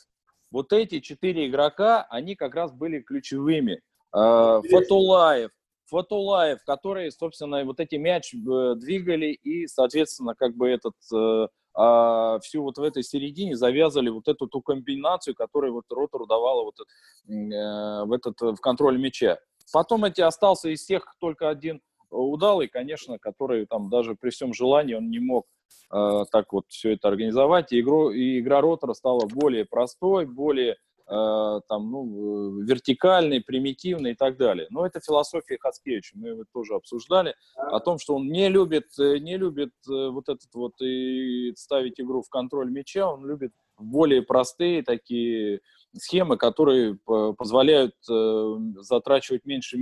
Вот эти четыре игрока, они как раз были ключевыми. Э, Фатулаев, Фатулаев, которые, собственно, вот эти мяч э, двигали и, соответственно, как бы этот э, а всю вот в этой середине завязали вот эту ту комбинацию, которая вот Ротору давала вот э, в этот в контроль мяча. Потом эти остался из всех только один удалый, конечно, который там даже при всем желании он не мог э, так вот все это организовать. И, игру, и игра Ротора стала более простой, более Э, там, ну, вертикальный, примитивный и так далее. Но это философия Хацкевича, мы его тоже обсуждали, о том, что он не любит, э, не любит э, вот этот вот и ставить игру в контроль мяча, он любит более простые такие схемы, которые позволяют затрачивать меньше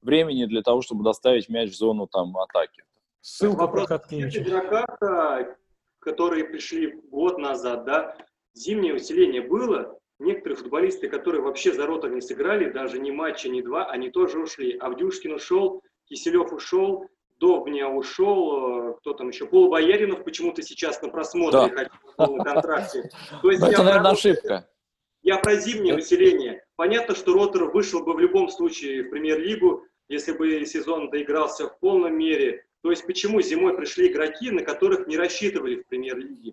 времени для того, чтобы доставить мяч в зону там атаки. Ссылка про Хаткевича. игрока, которые пришли год назад, да, зимнее усиление было, Некоторые футболисты, которые вообще за Ротор не сыграли, даже ни матча, ни два, они тоже ушли. Авдюшкин ушел, Киселев ушел, Довня ушел, кто там еще, Пол Бояринов почему-то сейчас на просмотре да. хотел на контракте. То есть Это, наверное, ошибка. Я про зимнее усиление. Понятно, что Ротор вышел бы в любом случае в премьер-лигу, если бы сезон доигрался в полном мере. То есть почему зимой пришли игроки, на которых не рассчитывали в премьер-лиге?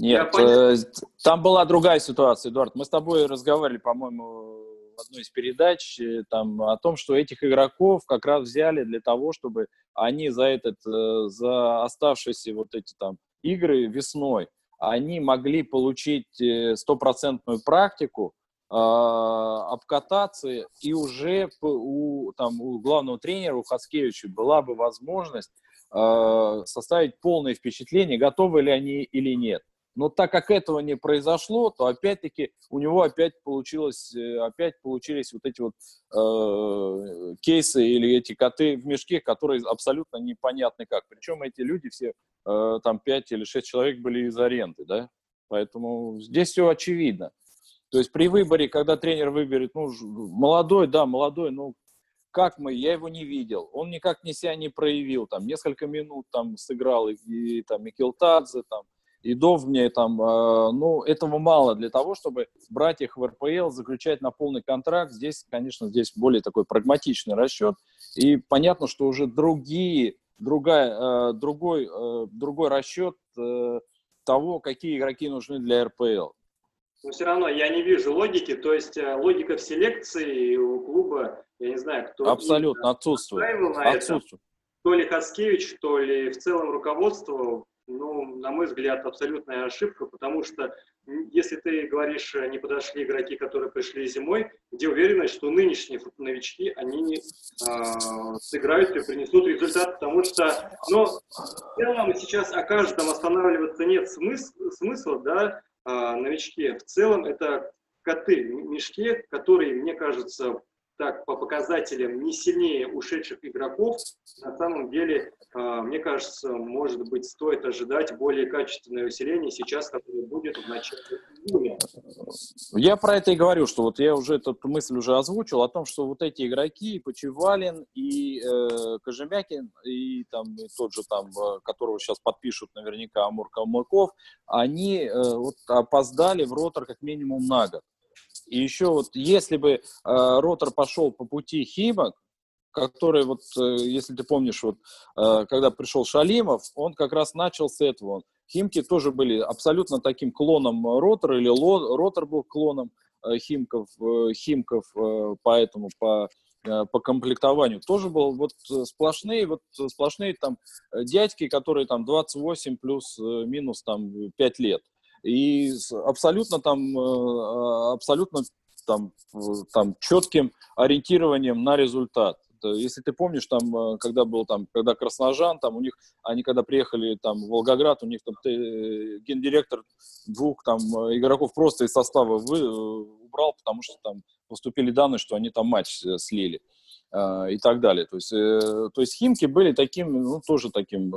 Нет, э, там была другая ситуация, Эдуард. Мы с тобой разговаривали, по-моему, в одной из передач э, там, о том, что этих игроков как раз взяли для того, чтобы они за этот, э, за оставшиеся вот эти там игры весной, они могли получить стопроцентную практику, э, обкататься, и уже у, там, у главного тренера, у Хаскевича, была бы возможность э, составить полное впечатление, готовы ли они или нет. Но так как этого не произошло, то опять-таки у него опять получилось, э, опять получились вот эти вот э, кейсы или эти коты в мешке, которые абсолютно непонятны как. Причем эти люди все, э, там 5 или 6 человек были из аренды, да? Поэтому здесь все очевидно. То есть при выборе, когда тренер выберет, ну, молодой, да, молодой, ну, как мы, я его не видел, он никак не себя не проявил, там, несколько минут там сыграл и, и там, и Килтадзе, там, и Довне, там, э, ну, этого мало для того, чтобы брать их в РПЛ, заключать на полный контракт. Здесь, конечно, здесь более такой прагматичный расчет. И понятно, что уже другие, другая, э, другой, э, другой расчет э, того, какие игроки нужны для РПЛ. Но все равно я не вижу логики, то есть э, логика в селекции у клуба, я не знаю, кто... Абсолютно отсутствует. отсутствует. то ли Хаскевич, то ли в целом руководство, ну, на мой взгляд, абсолютная ошибка, потому что если ты говоришь, э, не подошли игроки, которые пришли зимой, где уверенность, что нынешние новички, они э, сыграют и принесут результат, потому что, ну, в целом сейчас о каждом останавливаться нет смысла, смысла да, э, новички. В целом это коты в мешке, которые, мне кажется, так по показателям не сильнее ушедших игроков, на самом деле, а, мне кажется, может быть, стоит ожидать более качественное усиление сейчас, которое будет в начале июня. Я про это и говорю, что вот я уже эту мысль уже озвучил о том, что вот эти игроки, Почевалин, и э, Кожемякин, и там и тот же там, э, которого сейчас подпишут наверняка Амур Калмыков, они э, вот опоздали в ротор как минимум на год. И еще вот, если бы э, ротор пошел по пути Химок, который вот, э, если ты помнишь, вот, э, когда пришел Шалимов, он как раз начал с этого. Химки тоже были абсолютно таким клоном ротора, или ло, ротор был клоном э, Химков, э, Химков, э, поэтому по э, по комплектованию тоже был вот сплошные, вот сплошные там дядьки, которые там 28 плюс минус там 5 лет и абсолютно там, э, а, абсолютно там, там четким ориентированием на результат. Если ты помнишь, там, э, когда был там, когда Красножан, там у них, они когда приехали там в Волгоград, у них там ты, гендиректор двух там игроков просто из состава вы, э, убрал, потому что там поступили данные, что они там матч слили и так далее. То есть, то есть Химки были таким, ну, тоже таким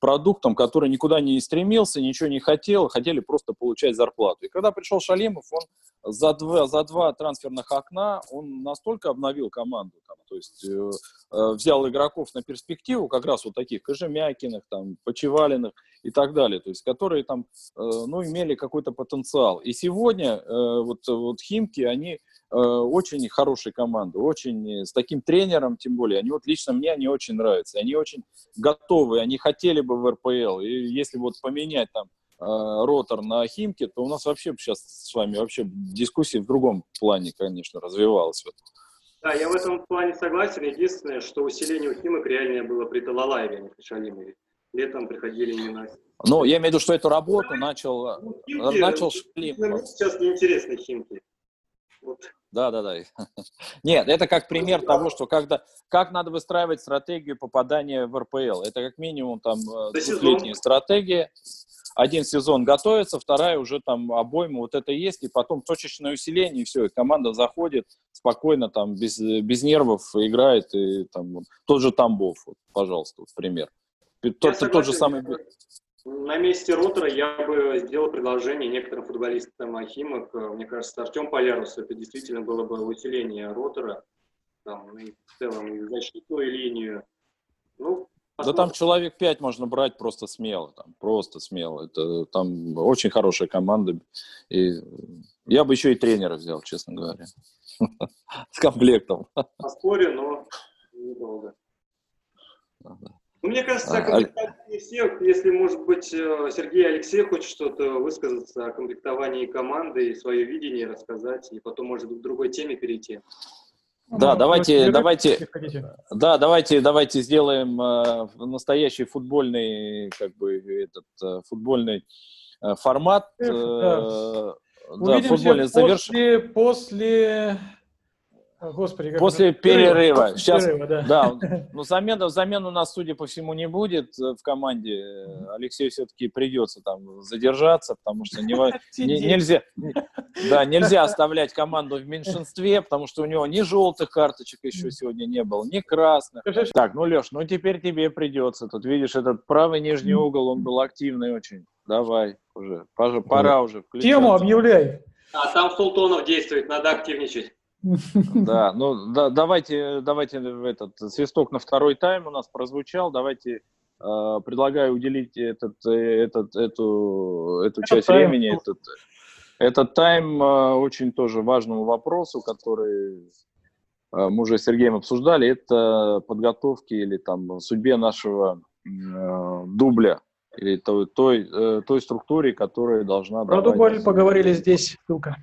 продуктом, который никуда не стремился, ничего не хотел, хотели просто получать зарплату. И когда пришел Шалимов, он за два, за два трансферных окна он настолько обновил команду, там, то есть э, э, взял игроков на перспективу, как раз вот таких Кожемякиных, там, Почевалиных и так далее, то есть которые там, э, ну, имели какой-то потенциал. И сегодня э, вот, вот Химки, они э, очень хорошие команды, очень с таким тренером, тем более, они вот лично мне они очень нравятся, они очень готовы, они хотели бы в РПЛ, и если вот поменять там Э, ротор на Химке, то у нас вообще сейчас с вами вообще дискуссия в другом плане, конечно, развивалась. Да, я в этом плане согласен. Единственное, что усиление у Химок реальное было при Талалаеве, а не при Шалимове. Летом приходили именно... Ну, я имею в виду, что эту работу начал, ну, химки, начал Шалимов. Сейчас неинтересны Химки. Вот. Да, да, да. Нет, это как пример того, что когда, как надо выстраивать стратегию попадания в РПЛ. Это как минимум там э, двухлетняя стратегия один сезон готовится, вторая уже там обойма, вот это есть, и потом точечное усиление, и все, и команда заходит спокойно, там, без, без нервов играет, и там, тот же Тамбов, вот, пожалуйста, вот, пример. Тот, тот же самый... На месте Ротора я бы сделал предложение некоторым футболистам Ахимок. Мне кажется, Артем Полярус, это действительно было бы усиление Ротора, там, и в целом и защитную линию. Ну, да там человек пять можно брать просто смело, там, просто смело. Это там очень хорошая команда. И я бы еще и тренера взял, честно говоря. С комплектом. Поспорю, но недолго. Ну, мне кажется, о комплектовании всех, если, может быть, э, Сергей Алексей хочет что-то высказаться о комплектовании команды и свое видение рассказать, и потом, может, к другой теме перейти. Да, ну, давайте, давайте, да, давайте, давайте сделаем э, настоящий футбольный, как бы этот э, футбольный э, формат. Э, да, да футбольный заверш... после, после Господи, После перерыва. перерыва. Сейчас, перерыва, да. да. Ну, замен, замен у нас, судя по всему, не будет э, в команде. Алексею все-таки придется там задержаться, потому что не, не, нельзя, да, нельзя оставлять команду в меньшинстве, потому что у него ни желтых карточек еще сегодня не было, ни красных. Так, ну, Леш, ну теперь тебе придется. Тут видишь, этот правый нижний угол, он был активный очень. Давай уже, пора, пора уже. Включаться. Тему объявляй. А там Султонов действует, надо активничать. Да, ну да, давайте, давайте этот свисток на второй тайм у нас прозвучал. Давайте э, предлагаю уделить этот, этот, эту, эту часть тайм. времени, этот, этот тайм э, очень тоже важному вопросу, который э, мы уже с Сергеем обсуждали. Это подготовки или там судьбе нашего э, дубля или той, той, э, той структуре, которая должна... Про дубль поговорили здесь, ссылка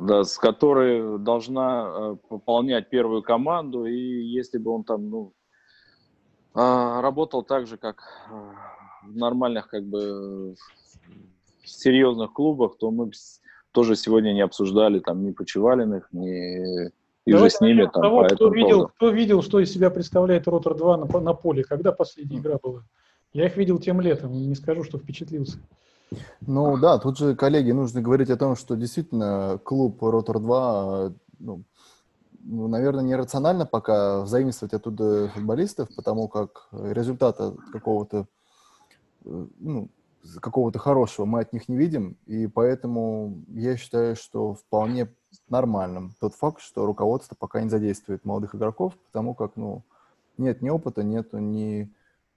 да, с которой должна э, пополнять первую команду, и если бы он там, ну, А, работал так же, как в нормальных, как бы, серьезных клубах, то мы тоже сегодня не обсуждали там ни Почевалиных, ни и Давайте же с ними там того, по кто видел, кто видел, что из себя представляет Ротор 2 на, на поле, когда последняя игра была? Я их видел тем летом, не скажу, что впечатлился. Ну да, тут же, коллеги, нужно говорить о том, что действительно клуб Ротор 2, ну, ну, наверное, нерационально пока взаимствовать оттуда футболистов, потому как результата какого-то э, ну, какого-то хорошего мы от них не видим, и поэтому я считаю, что вполне нормальным тот факт, что руководство пока не задействует молодых игроков, потому как, ну, нет ни опыта, нет ни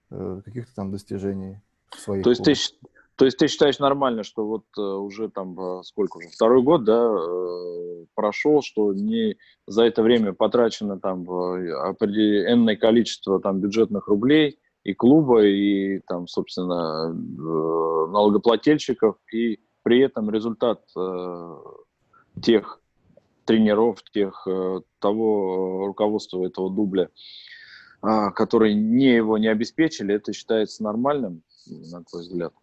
э, каких-то там достижений своих То есть, ты, клубах. То есть ты считаешь нормально, что вот э, уже там э, сколько уже второй год, да, э, прошел, что не за это время потрачено там определенное количество там бюджетных рублей и клуба и там собственно налогоплательщиков и при этом результат тех тренеров, тех того руководства этого дубля, а, которые не его не обеспечили, это считается нормальным, на твой взгляд?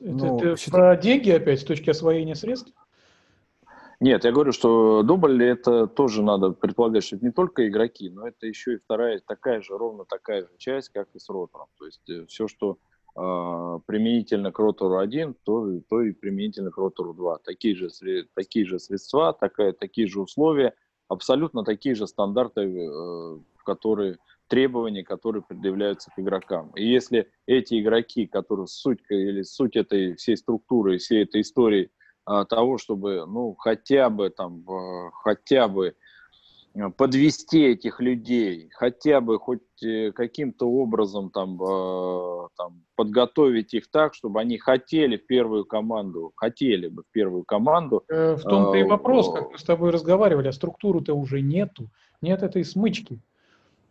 Это Ну, ты счит- про деньги опять с точки освоения средств? Нет, я говорю, что дубль это тоже надо предполагать, что это не только игроки, но это еще и вторая такая же, ровно такая же часть, как и с ротором. То есть все, что э, применительно к ротору 1, то, то и применительно к ротору 2. Такие же, такие же средства, такая, такие же условия, абсолютно такие же стандарты, э, которые требования, которые предъявляются к игрокам. И если эти игроки, которые суть или суть этой всей структуры, всей этой истории а, того, чтобы, ну, хотя бы там, э, хотя бы э, подвести этих людей, хотя бы хоть э, каким-то образом там, там подготовить их так, чтобы они хотели в первую команду, хотели бы в первую команду. Э, В том-то и А, вопрос, как мы с тобой разговаривали, а структуры-то уже нету, нет этой смычки.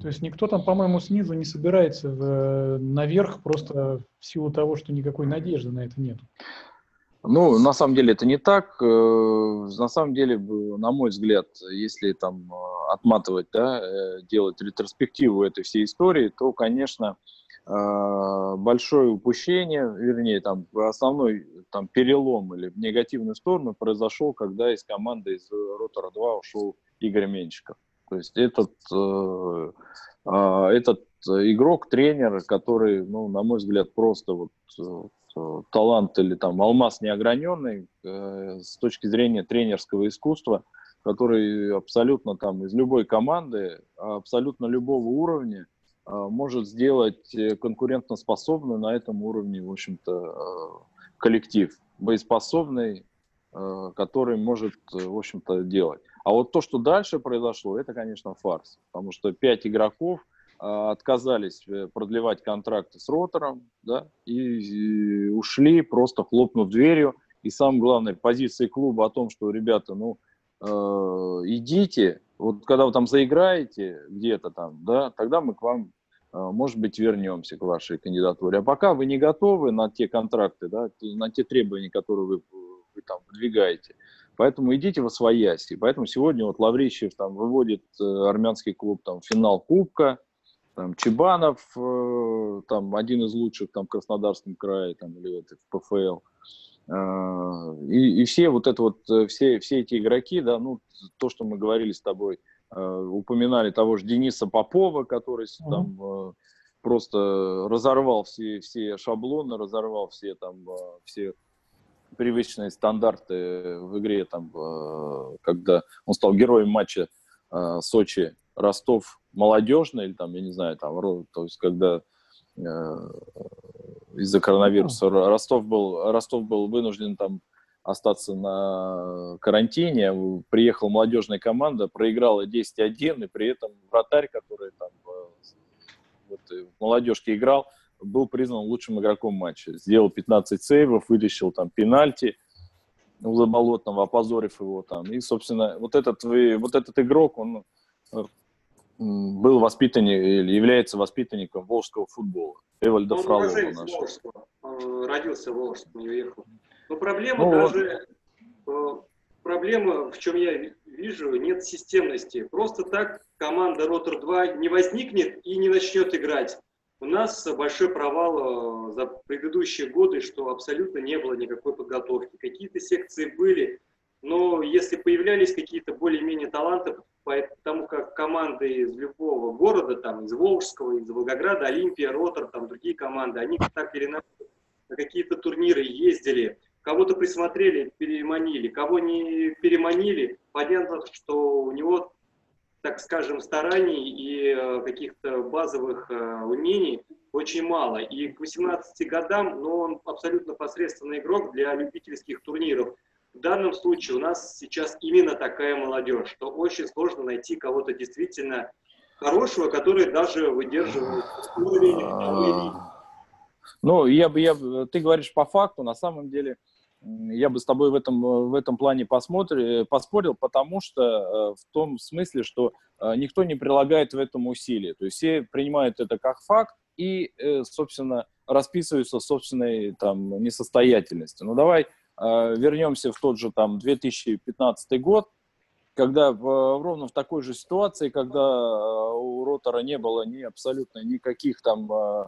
То есть никто там, по-моему, снизу не собирается в- наверх просто в силу того, что никакой надежды на это нет. Ну, на самом деле это не так. Э, На самом деле, на мой взгляд, если там э, отматывать, да, э, делать ретроспективу этой всей истории, то, конечно, э, большое упущение, вернее, там основной там перелом или в негативную сторону произошел, когда из команды из Ротора 2 ушел Игорь Меньшиков. То есть этот, э, э, этот игрок, тренер, который, ну, на мой взгляд, просто вот талант или там алмаз неограненный э, с точки зрения тренерского искусства, который абсолютно там из любой команды, абсолютно любого уровня э, может сделать конкурентоспособный на этом уровне, в общем-то, коллектив, боеспособный, который может, в общем-то, делать. А вот то, что дальше произошло, это, конечно, фарс, потому что пять игроков а, отказались э, продлевать контракты с ротором, да, и, ушли, просто хлопнув дверью. И самое главное, позиции клуба о том, что, ребята, ну, э, идите, вот когда вы там заиграете где-то там, да, тогда мы к вам, э, может быть, вернемся к вашей кандидатуре. А пока вы не готовы на те контракты, да, на те требования, которые вы, вы там выдвигаете, Поэтому идите во свояси. Поэтому сегодня вот Лаврищев там выводит э, армянский клуб там в финал Кубка, там Чебанов, э, там один из лучших там в Краснодарском крае там или вот в ПФЛ. Э, и, и все вот это вот э, все все эти игроки, да, ну то, что мы говорили с тобой, э, упоминали того же Дениса Попова, который Мгм. там э, просто разорвал все все шаблоны, разорвал все там э, все привычные стандарты в игре, там, э, когда он стал героем матча э, Сочи Ростов молодежный, или там, я не знаю, там, то есть когда э, из-за коронавируса Ро- Ростов был, Ростов был вынужден там остаться на карантине, приехала молодежная команда, проиграла 10-1, и при этом вратарь, который там вот, в молодежке играл, был признан лучшим игроком матча. Сделал 15 сейвов, вытащил там пенальти у Заболотного, опозорив его там. И, собственно, вот этот, вот этот игрок, он э, был воспитанник или является воспитанником волжского футбола. Эвальда Он Фролова нашего. Волжского. Э, Родился в Волжском, не уехал. Но проблема Ну, даже... э, Проблема, в чем я ви- вижу, нет системности. Просто так команда Ротор-2 не возникнет и не начнет играть. У нас большой провал э, за предыдущие годы, что абсолютно не было никакой подготовки. Какие-то секции были, но если появлялись какие-то более-менее таланты, потому как команды из любого города, там, из Волжского, из Волгограда, Олимпия, Ротор, там, другие команды, они так или иначе на какие-то турниры ездили, кого-то присмотрели, переманили, кого не переманили, понятно, что у него, так скажем, стараний и э, каких-то базовых э, умений очень мало. И к 18 годам, ну, он абсолютно посредственный игрок для любительских турниров. В данном случае у нас сейчас именно такая молодежь, что очень сложно найти кого-то действительно хорошего, который даже выдерживает уровень. Ну, я бы, я, ты говоришь по факту, на самом деле, я бы с тобой в этом, в этом плане посмотри, поспорил, потому что э, в том смысле, что э, никто не прилагает в этом усилия. То есть все принимают это как факт и, э, собственно, расписываются собственной там, несостоятельностью. Ну, давай вернемся в тот же там 2015 год, когда в, ровно в такой же ситуации, когда э, у Ротора не было ни абсолютно никаких там э,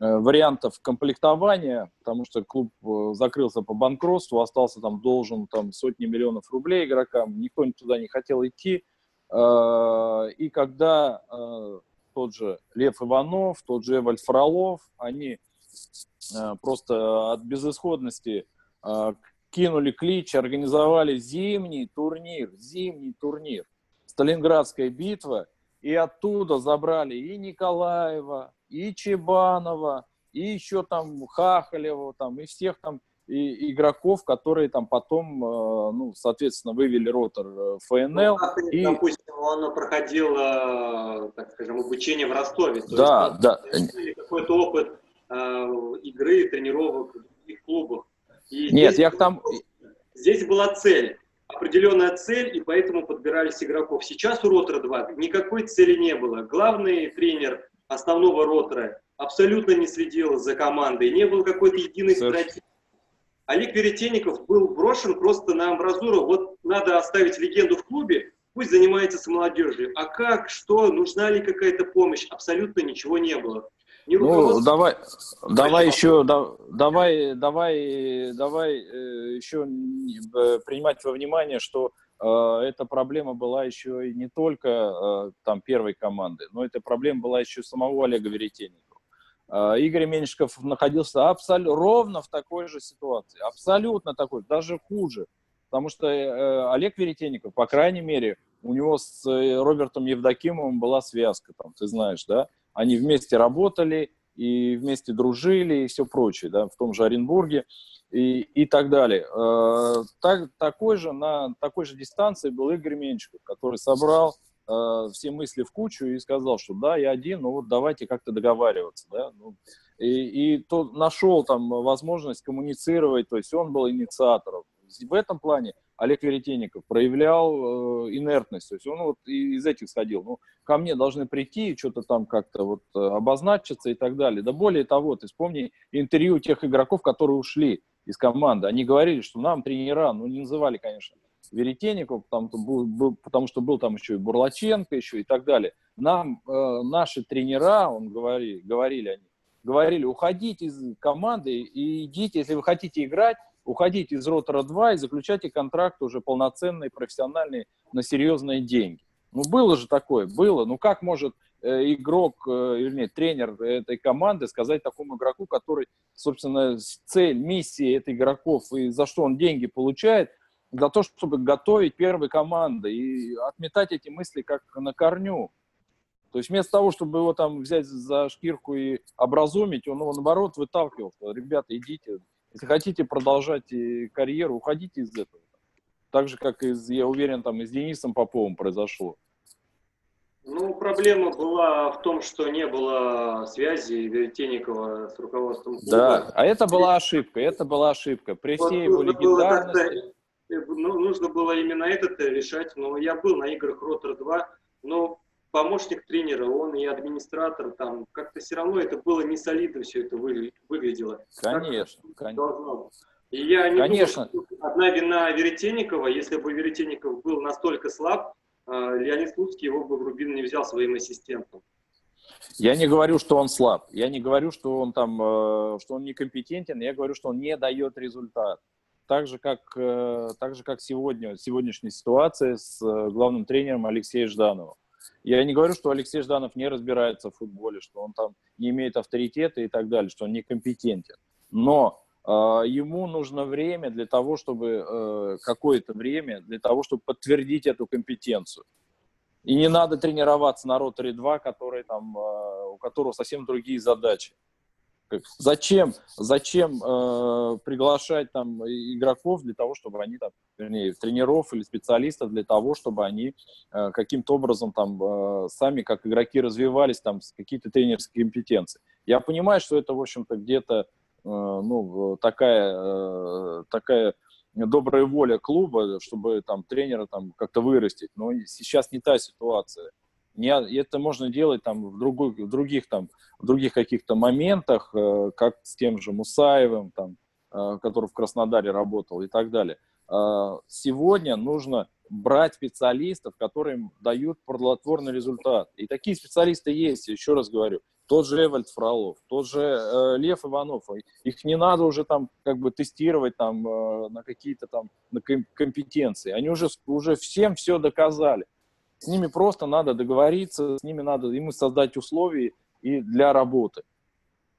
э, вариантов комплектования, потому что клуб закрылся по банкротству, остался там должен там сотни миллионов рублей игрокам, никто туда не хотел идти. И когда тот же Лев Иванов, тот же Эвальд Фролов, они просто от безысходности кинули клич, организовали зимний турнир, зимний турнир, Сталинградская битва, и оттуда забрали и Николаева, и Чебанова, и еще там Хахалева, там, и всех там и игроков, которые там потом, э, ну, соответственно, вывели ротор э, ФНЛ. Ну, и... Допустим, он проходил, э, так скажем, обучение в Ростове. да, есть, да. Какой-то опыт игры, тренировок в других клубах. И Нет, я к тому... Здесь была цель, определенная цель, и поэтому подбирались игроков. Сейчас у Ротора 2 никакой цели не было. Главный тренер основного Ротора абсолютно не следил за командой, не было какой-то единой стратегии. Олег Веретенников был брошен просто на амбразуру. Вот надо оставить легенду в клубе, пусть занимается с молодежью. А как, что, нужна ли какая-то помощь? Абсолютно ничего не было. Ну, давай, давай еще, да, давай, давай, давай э, еще э, принимать во внимание, что э, эта проблема была еще и не только там первой команды, но эта проблема была еще самого Олега Веретенникова. Игорь Меньшиков находился абсолютно ровно в такой же ситуации, абсолютно такой, даже хуже, потому что Олег Веретенников, по крайней мере, у него с Робертом Евдокимовым была связка, там, ты знаешь, да, они вместе работали и вместе дружили и все прочее, да, в том же Оренбурге и, и так далее. Э, так, такой же, на такой же дистанции был Игорь Менчиков, который собрал э, все мысли в кучу и сказал, что да, я один, но вот давайте как-то договариваться, да, ну, и, и то нашел там возможность коммуницировать, то есть он был инициатором. В этом плане Олег Веретенников проявлял э, инертность, то есть он вот из этих сходил. Ну, ко мне должны прийти, что-то там как-то вот э, обозначиться и так далее. Да более того, ты вспомни интервью тех игроков, которые ушли из команды. Они говорили, что нам тренера, ну, не называли, конечно, Веретенников, был, потому что был там еще и Бурлаченко еще и так далее. Нам э, наши тренера, он говори, говорили они, говорили, уходите из команды и идите, если вы хотите играть, уходите из Ротора 2 и заключайте контракт уже полноценный, профессиональный, на серьезные деньги. Ну, было же такое, было. Ну, как может э, игрок, э, вернее, тренер этой команды сказать такому игроку, который, собственно, цель, миссия этих игроков и за что он деньги получает, для того, чтобы готовить первой команды и отметать эти мысли как на корню. То есть вместо того, чтобы его там взять за шкирку и образумить, он его, наоборот, выталкивал. Ребята, идите, если хотите продолжать карьеру, уходите из этого. Так же, как, из, я уверен, там и с Денисом Поповым произошло. Ну, проблема была в том, что не было связи Веретенникова с руководством клуба. Да, а это была ошибка, это была ошибка. При вот всей его легендарности... Э, ну, нужно было именно это решать, но я был на играх Ротор-2, но помощник тренера, он и администратор, там как-то все равно это было не солидно, все это выглядело. Конечно, так, конечно. И я не Конечно. думаю, одна вина Веретенникова, если бы Веретенников был настолько слаб, э, Леонид Слуцкий его бы в Рубин не взял своим ассистентом. Я не говорю, что он слаб. Я не говорю, что он там, э, что он некомпетентен. Я говорю, что он не дает результат. Так же, как, э, так же, как сегодня, сегодняшняя ситуация с э, главным тренером Алексеем Ждановым. Я не говорю, что Алексей Жданов не разбирается в футболе, что он там не имеет авторитета и так далее, что он некомпетентен. Но э, ему нужно время для того, чтобы э, какое-то время для того, чтобы подтвердить эту компетенцию. И не надо тренироваться на Ротаре 2, который там, э, у которого совсем другие задачи. Зачем, зачем э, приглашать там игроков для того, чтобы они там, вернее, тренеров или специалистов для того, чтобы они э, каким-то образом там э, сами как игроки развивались там с какие-то тренерские компетенции. Я понимаю, что это, в общем-то, где-то э, ну, такая, э, такая добрая воля клуба, чтобы там тренера там как-то вырастить. Но сейчас не та ситуация. Не, это можно делать там в, другой, в других там в других каких-то моментах, э, как с тем же Мусаевым, там, э, который в Краснодаре работал и так далее. Э, сегодня нужно брать специалистов, которые дают плодотворный результат. И такие специалисты есть, еще раз говорю. Тот же Эвальд Фролов, тот же э, Лев Иванов. Их не надо уже там как бы тестировать там э, на какие-то там на компетенции. Они уже, уже всем все доказали. С ними просто надо договориться, с ними надо ему создать условия и для работы.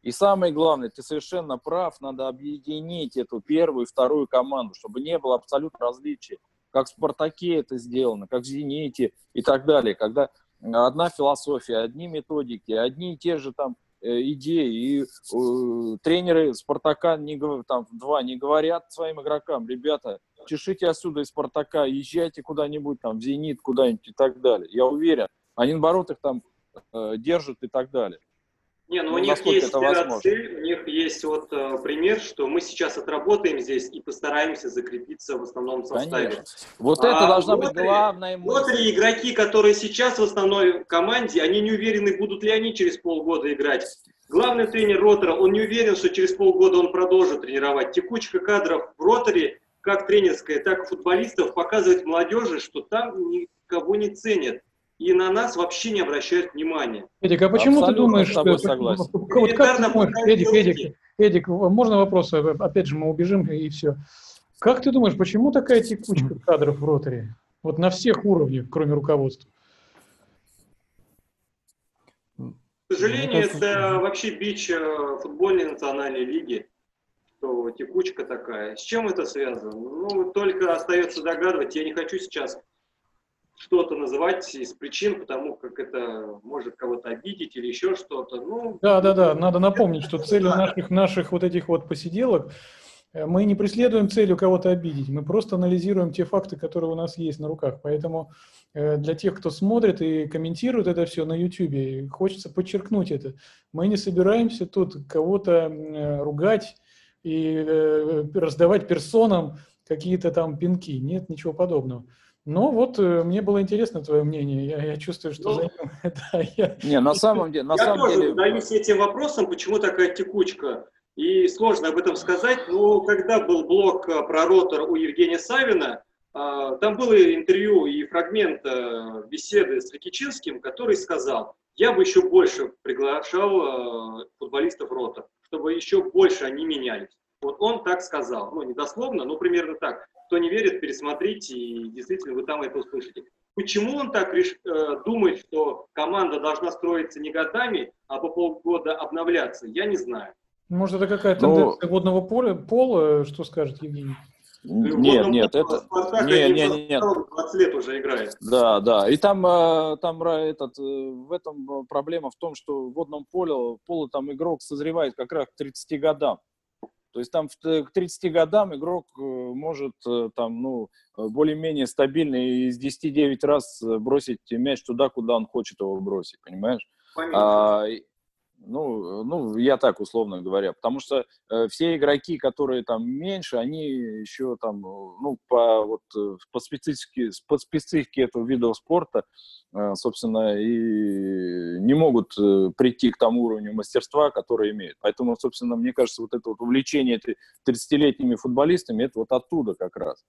И самое главное, ты совершенно прав, надо объединить эту первую и вторую команду, чтобы не было абсолютно различий. Как в «Спартаке» это сделано, как в «Зените» и так далее. Когда одна философия, одни методики, одни и те же там э, идеи. И э, тренеры «Спартака» не, там, два не говорят своим игрокам, ребята, чешите отсюда из «Спартака», езжайте куда-нибудь, там, в «Зенит», куда-нибудь и так далее. Я уверен, они, наоборот, их там э, держат и так далее. Не, ну, ну у них есть цель, у них есть вот э, пример, что мы сейчас отработаем здесь и постараемся закрепиться в основном составе. Конечно. Вот а это должна быть главная мысль. Вот ли игроки, которые сейчас в основной команде, они не уверены, будут ли они через полгода играть. Главный тренер Ротора, он не уверен, что через полгода он продолжит тренировать. Текучка кадров в Роторе как тренерская, так и футболистов, показывать молодежи, что там никого не ценят. И на нас вообще не обращают внимания. Эдик, а почему Абсолютно ты думаешь, что... Вот как ты думаешь, Эдик, Эдик, Эдик, можно вопрос? Опять же, мы убежим и все. Как ты думаешь, почему такая текучка кадров в роторе? Вот на всех уровнях, кроме руководства. К сожалению, это вообще бич э, футбольной национальной лиги что текучка такая. С чем это связано? Ну, только остается догадывать. Я не хочу сейчас что-то называть из причин, потому как это может кого-то обидеть или еще что-то. Ну, да, да, да. Надо напомнить, что целью наших, наших вот этих вот посиделок э, мы не преследуем целью кого-то обидеть, мы просто анализируем те факты, которые у нас есть на руках. Поэтому э, для тех, кто смотрит и комментирует это все на YouTube, хочется подчеркнуть это. Мы не собираемся тут кого-то ругать, и э, раздавать персонам какие-то там пинки. Нет, ничего подобного. Но вот э, мне было интересно твое мнение. Я, я чувствую, что ну, за ним... да, я... Не, на самом деле... На я самом тоже деле... задаюсь этим вопросом, почему такая текучка. И сложно об этом сказать, но когда был блок э, про ротор у Евгения Савина, там было интервью и фрагмент беседы с Ракичинским, который сказал, я бы еще больше приглашал футболистов ротор чтобы еще больше они менялись. Вот он так сказал, ну не дословно, но примерно так. Кто не верит, пересмотрите, и действительно вы там это услышите. Почему он так реш... Э, думает, что команда должна строиться не годами, а по полгода обновляться, я не знаю. Может, это какая-то но... тенденция водного поля, пола, что скажет Евгений? Нет, нет, это... Нет, нет, нет. 20 лет уже играет. Да, да. И там, э, там этот, э, в этом э, проблема в том, что в водном поле, поле там игрок созревает как раз к 30 годам. То есть там к 30 годам игрок может там, ну, более-менее стабильно из 10-9 раз бросить мяч туда, куда он хочет его бросить, понимаешь? А, Ну, ну, я так условно говоря, потому что э, все игроки, которые там меньше, они еще там, ну, по вот э, по специфике, по специфике этого вида спорта, э, собственно, и не могут э, прийти к тому уровню мастерства, который имеют. Поэтому, собственно, мне кажется, вот это вот увлечение 30-летними футболистами, это вот оттуда как раз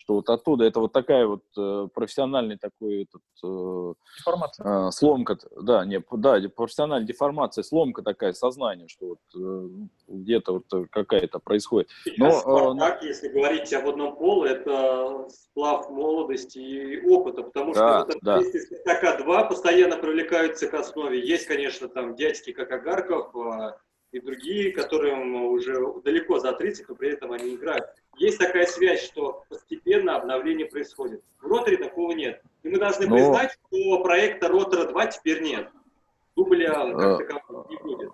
что вот оттуда это вот такая вот э, профессиональный такой этот, э, Деформация. э, сломка, да, не, да, профессиональная деформация, сломка такая сознания, что вот э, где-то вот э, какая-то происходит. Но, Спартак, э, если говорить об одном поле, это сплав молодости и опыта, потому что да, да. Спартака 2 постоянно привлекаются к основе. Есть, конечно, там дядьки, как Агарков, э, и другие, которым уже далеко за 30, но при этом они играют есть такая связь, что постепенно обновление происходит. В роторе такого нет. И мы должны Но... признать, что проекта ротора 2 теперь нет. Дубля как такового не будет.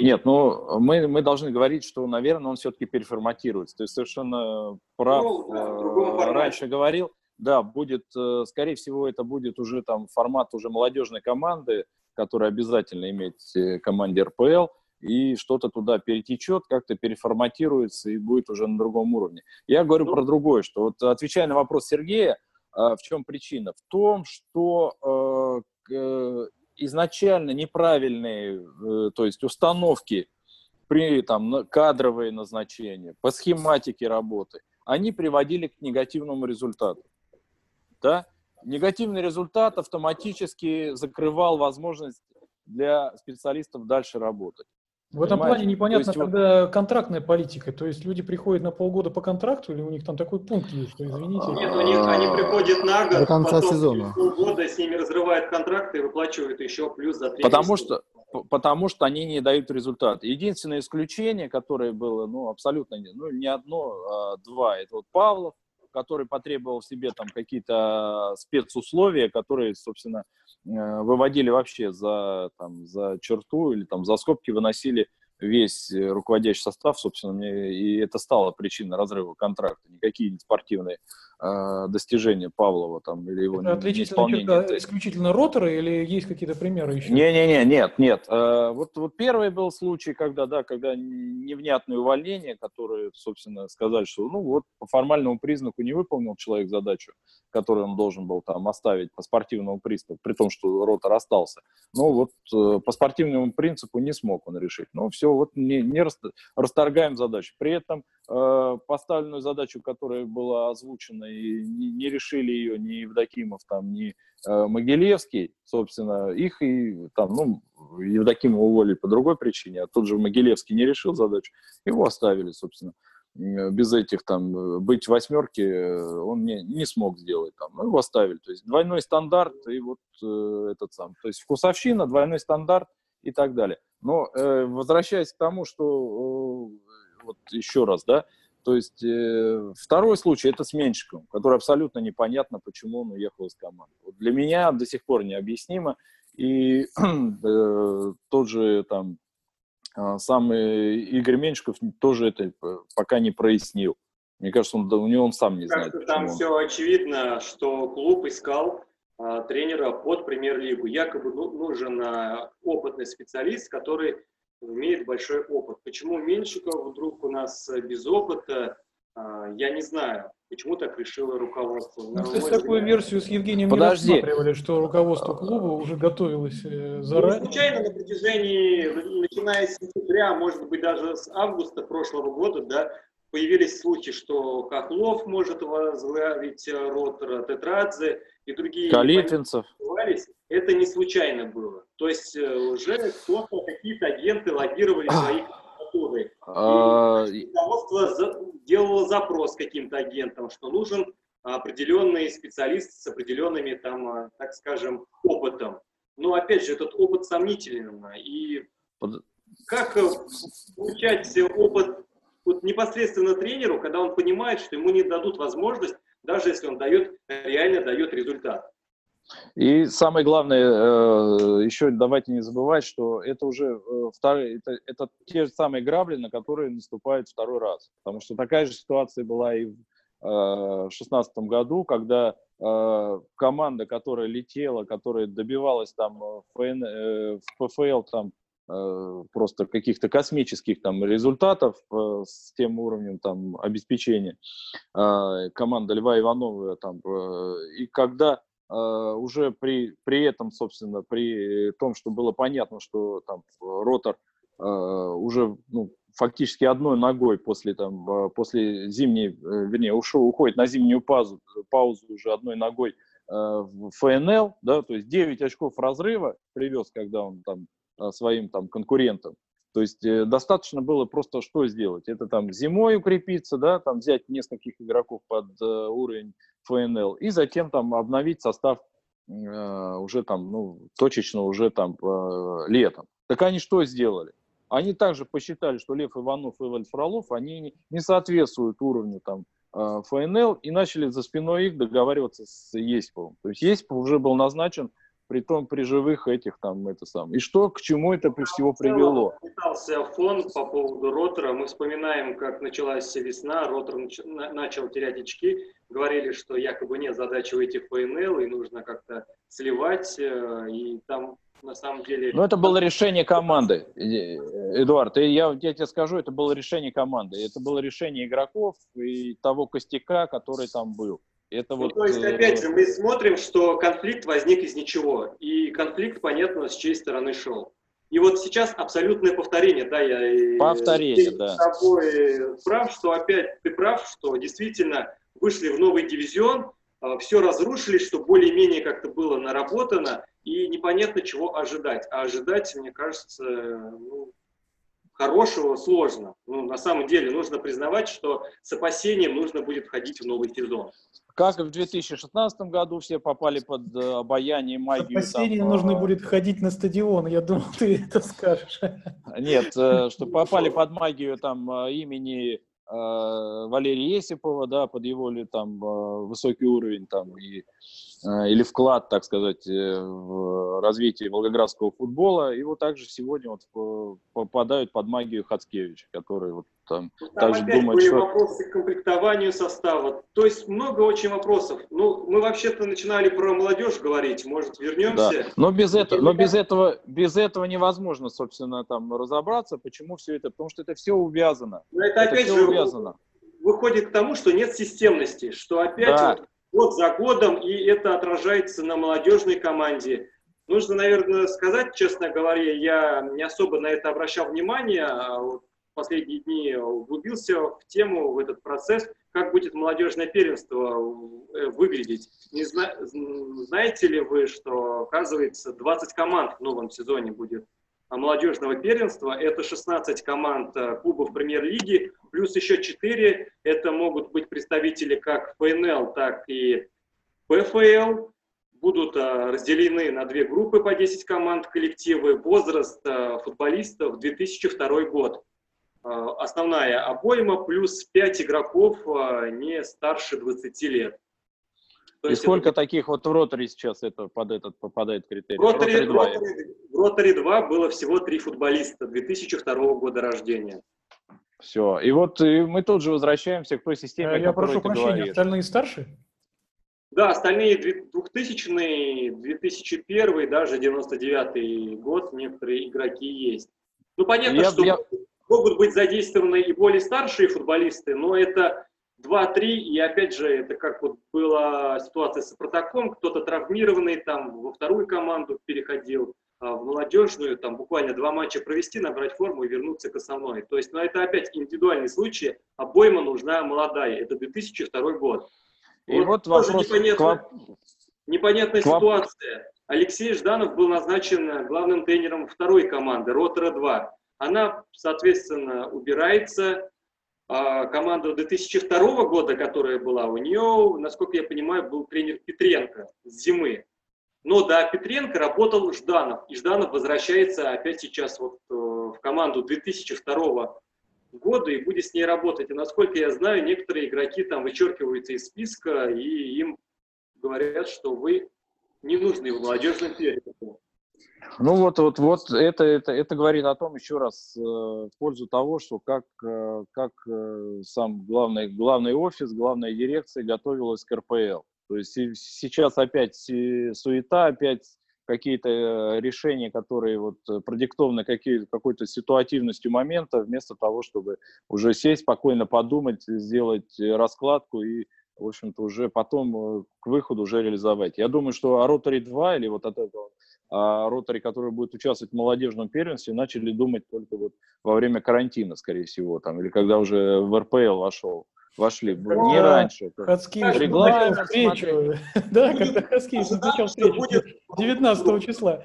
Нет, ну мы, мы должны говорить, что, наверное, он все-таки переформатируется. То есть совершенно прав. Ну, да, раньше говорил, да, будет, э, скорее всего, это будет уже там формат уже молодежной команды, которая обязательно иметь э, команде РПЛ и что-то туда перетечет, как-то переформатируется и будет уже на другом уровне. Я говорю ну, про другое, что вот отвечая на вопрос Сергея, а, в чем причина? В том, что э, изначально неправильные, э, то есть установки при там кадровые назначения, по схематике работы, они приводили к негативному результату. Да? Негативный результат автоматически закрывал возможность для специалистов дальше работать. В этом плане непонятно есть, тогда вот... контрактная политика. То есть люди приходят на полгода по контракту, или у них там такой пункт есть, что извините. Нет, у них они приходят на год, до конца потом сезона. полгода с ними разрывают контракты и выплачивают еще плюс за три потому месяца. Что, потому что они не дают результат. Единственное исключение, которое было, ну, абсолютно не, ну, не одно, а два, это вот Павлов, который потребовал себе там какие-то спецусловия, которые, собственно, выводили вообще за, там, за черту или там за скобки выносили весь э, руководящий состав, собственно, мне, и это стало причиной разрыва контракта. Никакие не спортивные э, достижения Павлова там или его это отличительная черта исключительно ротора или есть какие-то примеры еще? Не-не-не, нет, нет. Э, вот, вот первый был случай, когда, да, когда невнятные увольнения, которые, собственно, сказали, что, ну, вот по формальному признаку не выполнил человек задачу, которую он должен был там оставить по спортивному принципу, при том, что ротор остался. Ну, вот э, по спортивному принципу не смог он решить. Ну, все, вот не, не расторгаем задачу. При этом э, поставленную задачу, которая была озвучена, и не, не решили ее ни Евдокимов, там, ни э, Могилевский, собственно, их и там, ну, Евдокимова уволили по другой причине, а тот же Могилевский не решил задачу, его оставили, собственно без этих там э, быть в восьмерке э, он не, не смог сделать там. Мы его оставили. То есть двойной стандарт и вот э, этот сам. То есть вкусовщина, двойной стандарт и так далее. Но э, возвращаясь к тому, что э, вот еще раз, да, то есть э, второй случай это с Меньшиковым, который абсолютно непонятно, почему он уехал из команды. Вот для меня до сих пор необъяснимо. И э, тот же там а, сам Игорь Меньшиков тоже это пока не прояснил. Мне кажется, он, у него он сам не знает. Там он... все очевидно, что клуб искал тренера под премьер-лигу. Якобы ну, нужен а, опытный специалист, который имеет большой опыт. Почему Меньшиков вдруг у нас без опыта, а, я не знаю. Почему так решило руководство? Ну, кстати, такую версию с Евгением Подожди. не рассматривали, что руководство клуба уже готовилось э, заранее. Не случайно на протяжении, начиная с сентября, может быть, даже с августа прошлого года, да, появились слухи, что Хохлов может возглавить э, ротор, Тетрадзе и другие. Калитвинцев. Это не случайно было. То есть э, уже кто-то, какие-то агенты лоббировали своих кандидатуры. А, руководство делало запрос каким-то агентам, что нужен определенный специалист с определенными, там, а, так скажем, опытом. Но опять же, этот опыт сомнителен. И как э, получать опыт вот непосредственно тренеру, когда он понимает, что ему не дадут возможность, даже если он дает, реально дает результат. И самое главное, э, еще давайте не забывать, что это уже э, вторые, это, это те же самые грабли, на которые наступают второй раз. Потому что такая же ситуация была и в 2016 э, году, когда команда, которая летела, которая добивалась там в ПФЛ там просто каких-то космических там результатов э, с тем уровнем там обеспечения э, команда Льва Иванова там э, и когда э, уже при при этом собственно при том что было понятно что там ротор э, уже ну, фактически одной ногой после там э, после зимней э, вернее ушел уходит на зимнюю паузу паузу уже одной ногой э, в ФНЛ да то есть 9 очков разрыва привез когда он там Э, своим там конкурентам. То есть э, достаточно было просто что сделать? Это там зимой укрепиться, да, там взять нескольких игроков под э, уровень ФНЛ и затем там обновить состав э, уже там, ну, точечно уже там э, летом. Так они что сделали? Они также посчитали, что Лев Иванов и Валь Фролов, они не соответствуют уровню там э, ФНЛ и начали за спиной их договариваться с Есиповым. То есть Есипов уже был назначен при том при живых этих там это сам. И что к чему это всего привело? Пытался фон по поводу ротора. Мы вспоминаем, как началась весна, ротор нач... начал терять очки. Говорили, что якобы нет задачи выйти в ПНЛ, и нужно как-то сливать. Э, и там на самом деле... Ну, это было решение команды, Эдуард. И я, я тебе скажу, это было решение команды. Это было решение игроков и того костяка, который там был. Это ну, вот, то есть, опять же, мы смотрим, что конфликт возник из ничего. И конфликт, понятно, с чьей стороны шел. И вот сейчас абсолютное повторение, да, я повторение, да. с тобой прав, что опять ты прав, что действительно вышли в новый дивизион, а, все разрушили, что более-менее как-то было наработано, и непонятно, чего ожидать. А ожидать, мне кажется, ну, хорошего сложно. Ну, на самом деле нужно признавать, что с опасением нужно будет входить в новый сезон. Как и в 2016 году все попали под э, обаяние магию. Спасение там, нужно а... будет ходить на стадион, я думал, ты это скажешь. Нет, э, что попали под магию там э, имени Валерия Есипова, да, под его ли там высокий уровень там и или вклад, так сказать, в развитие волгоградского футбола. И вот также сегодня вот попадают под магию Хацкевича, который вот там, там также опять думает, были что... вопросы к комплектованию состава. То есть много очень вопросов. Ну, мы вообще-то начинали про молодежь говорить, может, вернемся? Да. Но без этого, но без этого, без этого невозможно, собственно, там разобраться, почему все это, потому что это все увязано. Но это, это опять же увязано. выходит к тому, что нет системности, что опять да. вот год за годом, и это отражается на молодежной команде. Нужно, наверное, сказать, честно говоря, я не особо на это обращал внимание, а вот последние дни углубился в тему, в этот процесс, как будет молодежное первенство э, выглядеть. Не зна знаете ли вы, что, оказывается, 20 команд в новом сезоне будет молодежного первенства. Это 16 команд э, клубов премьер-лиги, плюс еще 4. Это могут быть представители как ФНЛ, так и ПФЛ. Будут э, разделены на две группы по 10 команд коллективы. Возраст футболистов 2002 год. Э, основная обойма, плюс 5 игроков э, не старше 20 лет. То И сколько это... таких вот в роторе сейчас это под этот попадает критерий? В роторе, в, роторе, в роторе 2 было всего 3 футболиста 2002 года рождения. Все. И вот и мы тут же возвращаемся к той системе, Я прошу прощения, говоришь. остальные старше? Да, остальные 2000 2001 даже 99 год некоторые игроки есть. Ну, понятно, я, что... Я Могут быть задействованы и более старшие футболисты, но это 2-3, и опять же, это как вот была ситуация с Протоком, кто-то травмированный там во вторую команду переходил, а в молодежную, там буквально два матча провести, набрать форму и вернуться к основной. То есть, ну, это опять индивидуальный случай, обойма нужна молодая, это 2002 год. И вот, вот вопрос непонятно, непонятная ситуация. Алексей Жданов был назначен главным тренером второй команды, Ротора-2. Она, соответственно, убирается. А команда 2002 года, которая была у нее, насколько я понимаю, был тренер Петренко с зимы. Но да, Петренко работал Жданов, и Жданов возвращается опять сейчас вот э, в команду 2002 года и будет с ней работать. И насколько я знаю, некоторые игроки там вычеркиваются из списка, и им говорят, что вы не нужны в молодежном периоде. Ну вот, вот, вот это, это, это говорит о том еще раз э, в пользу того, что как, э, как э, сам главный, главный офис, главная дирекция готовилась к РПЛ. То есть сейчас опять суета, опять какие-то решения, которые вот продиктованы какие, какой-то ситуативностью момента, вместо того, чтобы уже сесть, спокойно подумать, сделать раскладку и, в общем-то, уже потом к выходу уже реализовать. Я думаю, что Ротари 2 или вот от этого а ротари, который будет участвовать в молодежном первенстве, начали думать только вот во время карантина, скорее всего, там, или когда уже в РПЛ вошел вошли, когда не раньше. Назначил встречу. Да, когда Хацкевич назначил встречу 19 числа.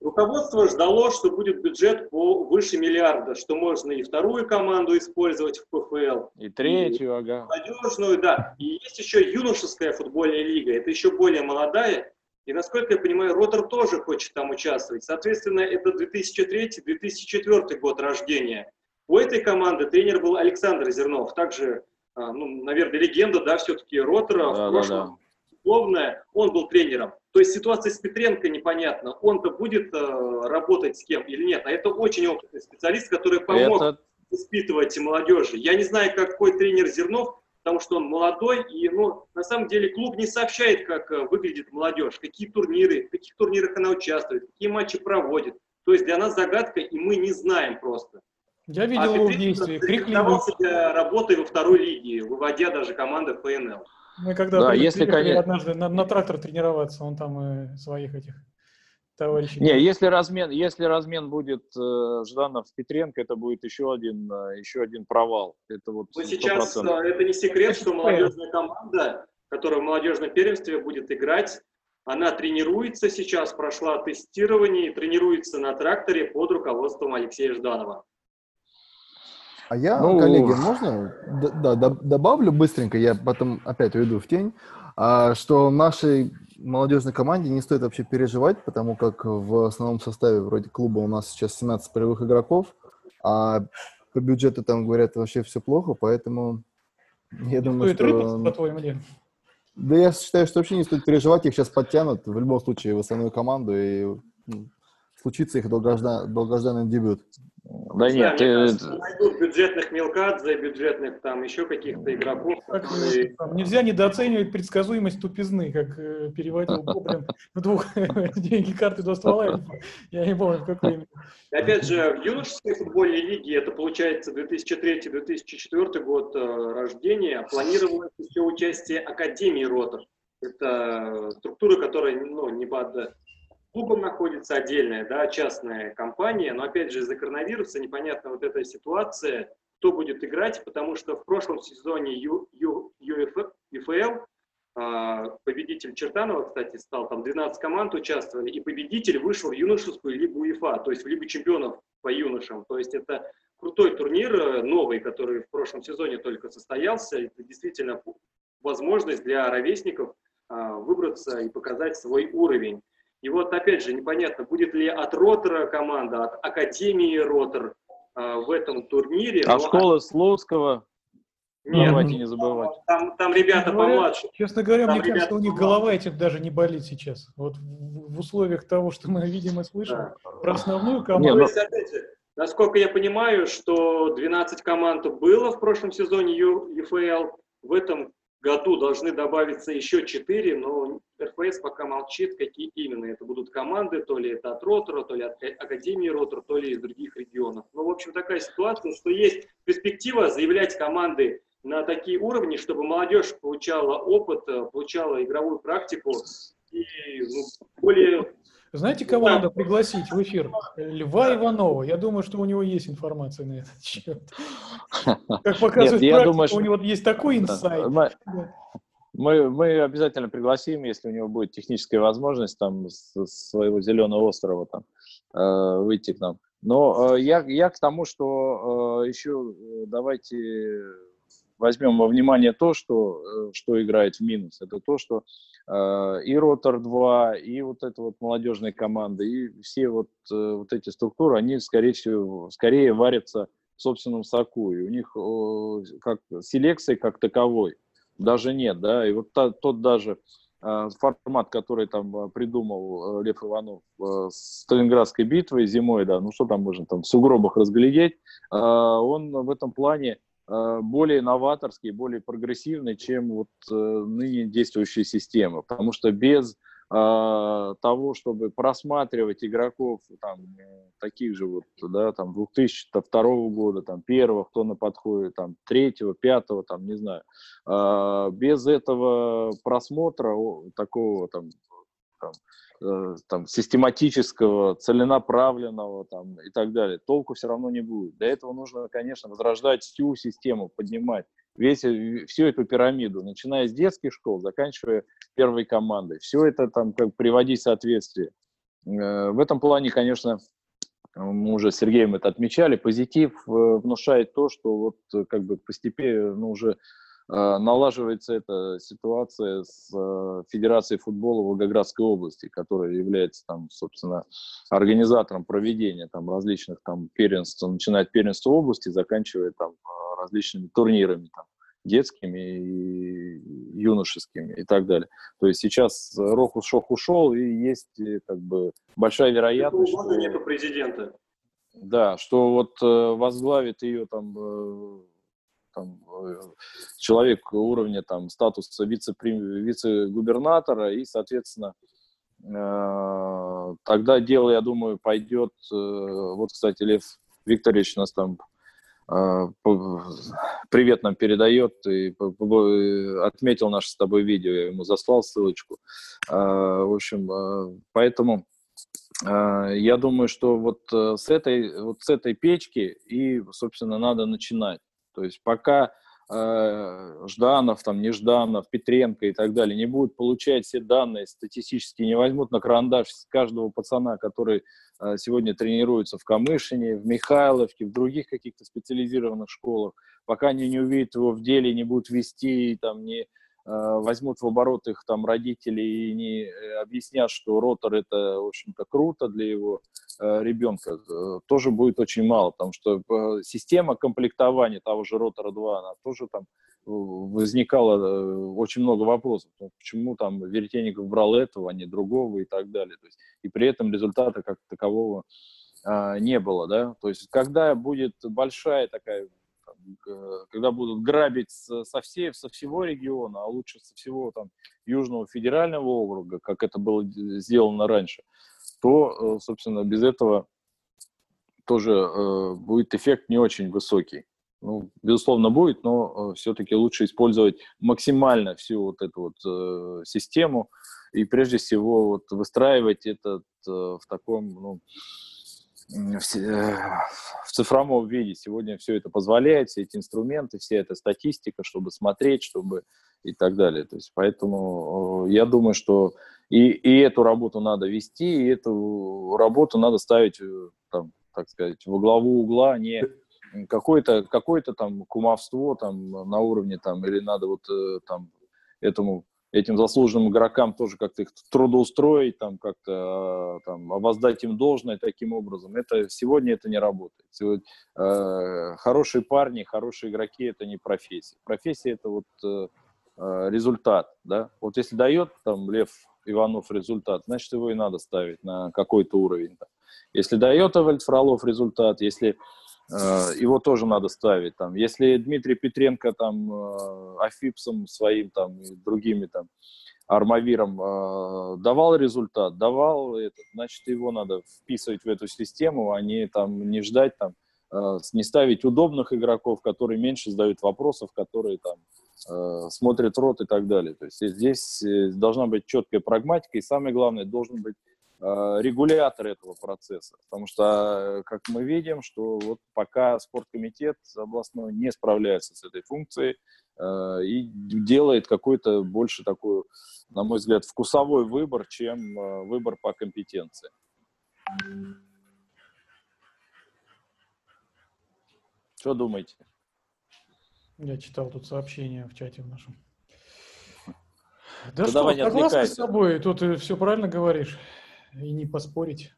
Руководство ждало, что будет бюджет по выше миллиарда, что можно и вторую команду использовать в ПФЛ. И третью, и ага. Молодежную, да. И есть еще юношеская футбольная лига, это еще более молодая. И, насколько я понимаю, Ротор тоже хочет там участвовать. Соответственно, это 2003-2004 год рождения. У этой команды тренер был Александр Зернов, также, а, ну, наверное, легенда, да, все-таки Ротора да, в прошлом. Да, да. Условная, он был тренером. То есть ситуация с Петренко непонятна. Он-то будет э, работать с кем или нет. А это очень опытный специалист, который помог это... воспитывать молодежи. Я не знаю, какой тренер Зернов, потому что он молодой, и ну, на самом деле клуб не сообщает, как э, выглядит молодежь, какие турниры, в каких турнирах она участвует, какие матчи проводит. То есть для нас загадка, и мы не знаем просто. Я видел а его в действии. Зарекомендовался для работы во второй лиге, выводя даже команды ФНЛ. Мы когда да, если, конечно... однажды на, на трактор тренироваться, он там и своих этих товарищей. Не, если размен, если размен будет э, Жданов с Петренко, это будет еще один, э, еще один провал. Это вот Но сейчас э, это не секрет, что молодежная команда, которая в молодежном первенстве будет играть, она тренируется сейчас, прошла тестирование и тренируется на тракторе под руководством Алексея Жданова. А я, ну... коллеги, можно да, да, добавлю быстренько, я потом опять уйду в тень, а, что нашей молодежной команде не стоит вообще переживать, потому как в основном составе вроде клуба у нас сейчас 17 полевых игроков, а по бюджету там говорят вообще все плохо, поэтому я думаю, что... Рыпаться, по-твоему, нет? Да я считаю, что вообще не стоит переживать, их сейчас подтянут в любом случае в основную команду, и ну, случится их долгождан... долгожданный дебют. Да нет, ты... найдут бюджетных Мелкадзе, бюджетных там еще каких-то игроков. Которые... Нельзя недооценивать предсказуемость тупизны, как э, переводил Гоблин в двух деньги карты до ствола. Я не помню, в какой Опять же, в юношеской футбольной лиге, это получается 2003-2004 год э, рождения, планировалось еще участие Академии Ротор. Это структура, которая ну, не под клубом находится отдельная, да, частная компания, но опять же из-за коронавируса непонятна вот эта ситуация, кто будет играть, потому что в прошлом сезоне Ю, Ю, ЮФЛ а, победитель Чертанова, кстати, стал, там 12 команд участвовали, и победитель вышел в юношескую лигу УЕФА, то есть в Лигу чемпионов по юношам. То есть это крутой турнир, э, новый, который в прошлом сезоне только состоялся. Это действительно возможность для ровесников а, выбраться и показать свой уровень. И вот опять же непонятно, будет ли от Ротора команда, от Академии Ротор э, в этом турнире. А школа Слуцкого? Нет, Давайте не забывать. Там, там ребята говоря, помладше. Честно говоря, там мне кажется, у них голова этим даже не болит сейчас. Вот в, в условиях того, что мы видим и слышим да. про основную команду. Нет, но... есть, опять же, насколько я понимаю, что 12 команд было в прошлом сезоне ЮФЛ, в этом году должны добавиться еще 4, но РФС пока молчит, какие именно это будут команды, то ли это от Ротора, то ли от Академии Ротор, то ли из других регионов. Ну, в общем, такая ситуация, что есть перспектива заявлять команды на такие уровни, чтобы молодежь получала опыт, получала игровую практику и ну, более знаете, кого да. надо пригласить в эфир? Льва Иванова. Я думаю, что у него есть информация на этот счет. Как показывает Нет, практика, думаю, что... у него есть такой инсайт. Мы, мы, мы обязательно пригласим, если у него будет техническая возможность там с, своего зеленого острова там э, выйти к нам. Но э, я, я к тому, что э, еще э, давайте возьмем во внимание то, что, э, что играет в минус. Это то, что и Ротор 2, и вот эта вот молодежная команда, и все вот, э, вот эти структуры, они, скорее всего, скорее варятся в собственном соку. И у них э, как селекции как таковой даже нет, да, и вот та, тот даже э, формат, который там э, придумал э, Лев Иванов э, с Сталинградской битвой зимой, да, ну что там можно там в сугробах разглядеть, э, он в этом плане Э, более новаторский, более прогрессивный, чем вот э, ныне действующая система. Потому что без э, того, чтобы просматривать игроков там, таких же вот, да, там 2002 года, там первого, кто на подходе, там третьего, пятого, там не знаю. Э, без этого просмотра такого там, там Э, там, систематического, целенаправленного там, и так далее. Толку все равно не будет. Для этого нужно, конечно, возрождать всю систему, поднимать весь, э, всю эту пирамиду, начиная с детских школ, заканчивая первой командой. Все это там как приводить в соответствие. Э, в этом плане, конечно, мы уже с Сергеем это отмечали, позитив внушает то, что вот как бы постепенно ну, уже Э, налаживается эта ситуация с э, Федерацией футбола Волгоградской области, которая является там, собственно, организатором проведения там различных там первенств, начиная от первенства области, заканчивая там э, различными турнирами там детскими и юношескими и так далее. То есть сейчас Рохус Шох ушел, и есть как бы большая вероятность, что... нету президента. Да, что вот возглавит ее там там, э, человек уровня там, статуса вице вице-губернатора, и, соответственно, э, тогда дело, я думаю, пойдет. Э, вот, кстати, Лев Викторович нас там привет нам передает и отметил наше с тобой видео, я ему заслал ссылочку. В общем, поэтому я думаю, что вот с этой, вот с этой печки и, собственно, надо начинать. То есть пока э, Жданов, там, Нежданов, Петренко и так далее не будут получать все данные статистически, не возьмут на карандаш каждого пацана, который э, сегодня тренируется в Камышине, в Михайловке, в других каких-то специализированных школах, пока они не увидят его в деле, не будут вести, там, не возьмут в оборот их там родители и не э, объяснят, что ротор это, в общем-то, круто для его э, ребенка, тоже будет очень мало, потому что система комплектования того же ротора 2, она тоже там возникало очень много вопросов, почему там Веретенников брал этого, а не другого и так далее. То есть, и при этом результата как такового не было, да, то есть когда будет большая такая когда будут грабить со, всей, со всего региона, а лучше со всего там Южного федерального округа, как это было сделано раньше, то, э, собственно, без этого тоже э, будет эффект не очень высокий. Ну, безусловно, будет, но э, все-таки лучше использовать максимально всю вот эту вот э, систему и прежде всего вот выстраивать этот э, в таком, ну, в, в цифровом виде. Сегодня все это позволяет, все эти инструменты, вся эта статистика, чтобы смотреть, чтобы и так далее. То есть, поэтому я думаю, что и, и эту работу надо вести, и эту работу надо ставить, э, там, так сказать, во главу угла, не какое-то какое там кумовство там на уровне там или надо вот э, там этому этим заслуженным игрокам тоже как-то их трудоустроить, там как-то а, там, воздать им должное таким образом. Это сегодня это не работает. Сегодня, э, хорошие парни, хорошие игроки это не профессия. Профессия это вот э, э, результат, да. Вот если дает там Лев Иванов результат, значит его и надо ставить на какой-то уровень. Если дает Эвальд Фролов результат, если его тоже надо ставить. Там. Если Дмитрий Петренко там э, Афипсом своим там и другими там Армавиром э, давал результат, давал этот, значит его надо вписывать в эту систему, а не там не ждать там не ставить удобных игроков, которые меньше задают вопросов, которые там смотрят рот и так далее. То есть здесь должна быть четкая прагматика, и самое главное, должен быть Э, регулятор этого процесса. Потому что, как мы видим, что вот пока спорткомитет областной не справляется с этой функцией э, и делает какой-то больше такой, на мой взгляд, вкусовой выбор, чем э, выбор по компетенции. Что думаете? Я читал тут сообщение в чате в нашем. Да, да что, давай не согласен с тобой, тут ты все правильно говоришь и не поспорить.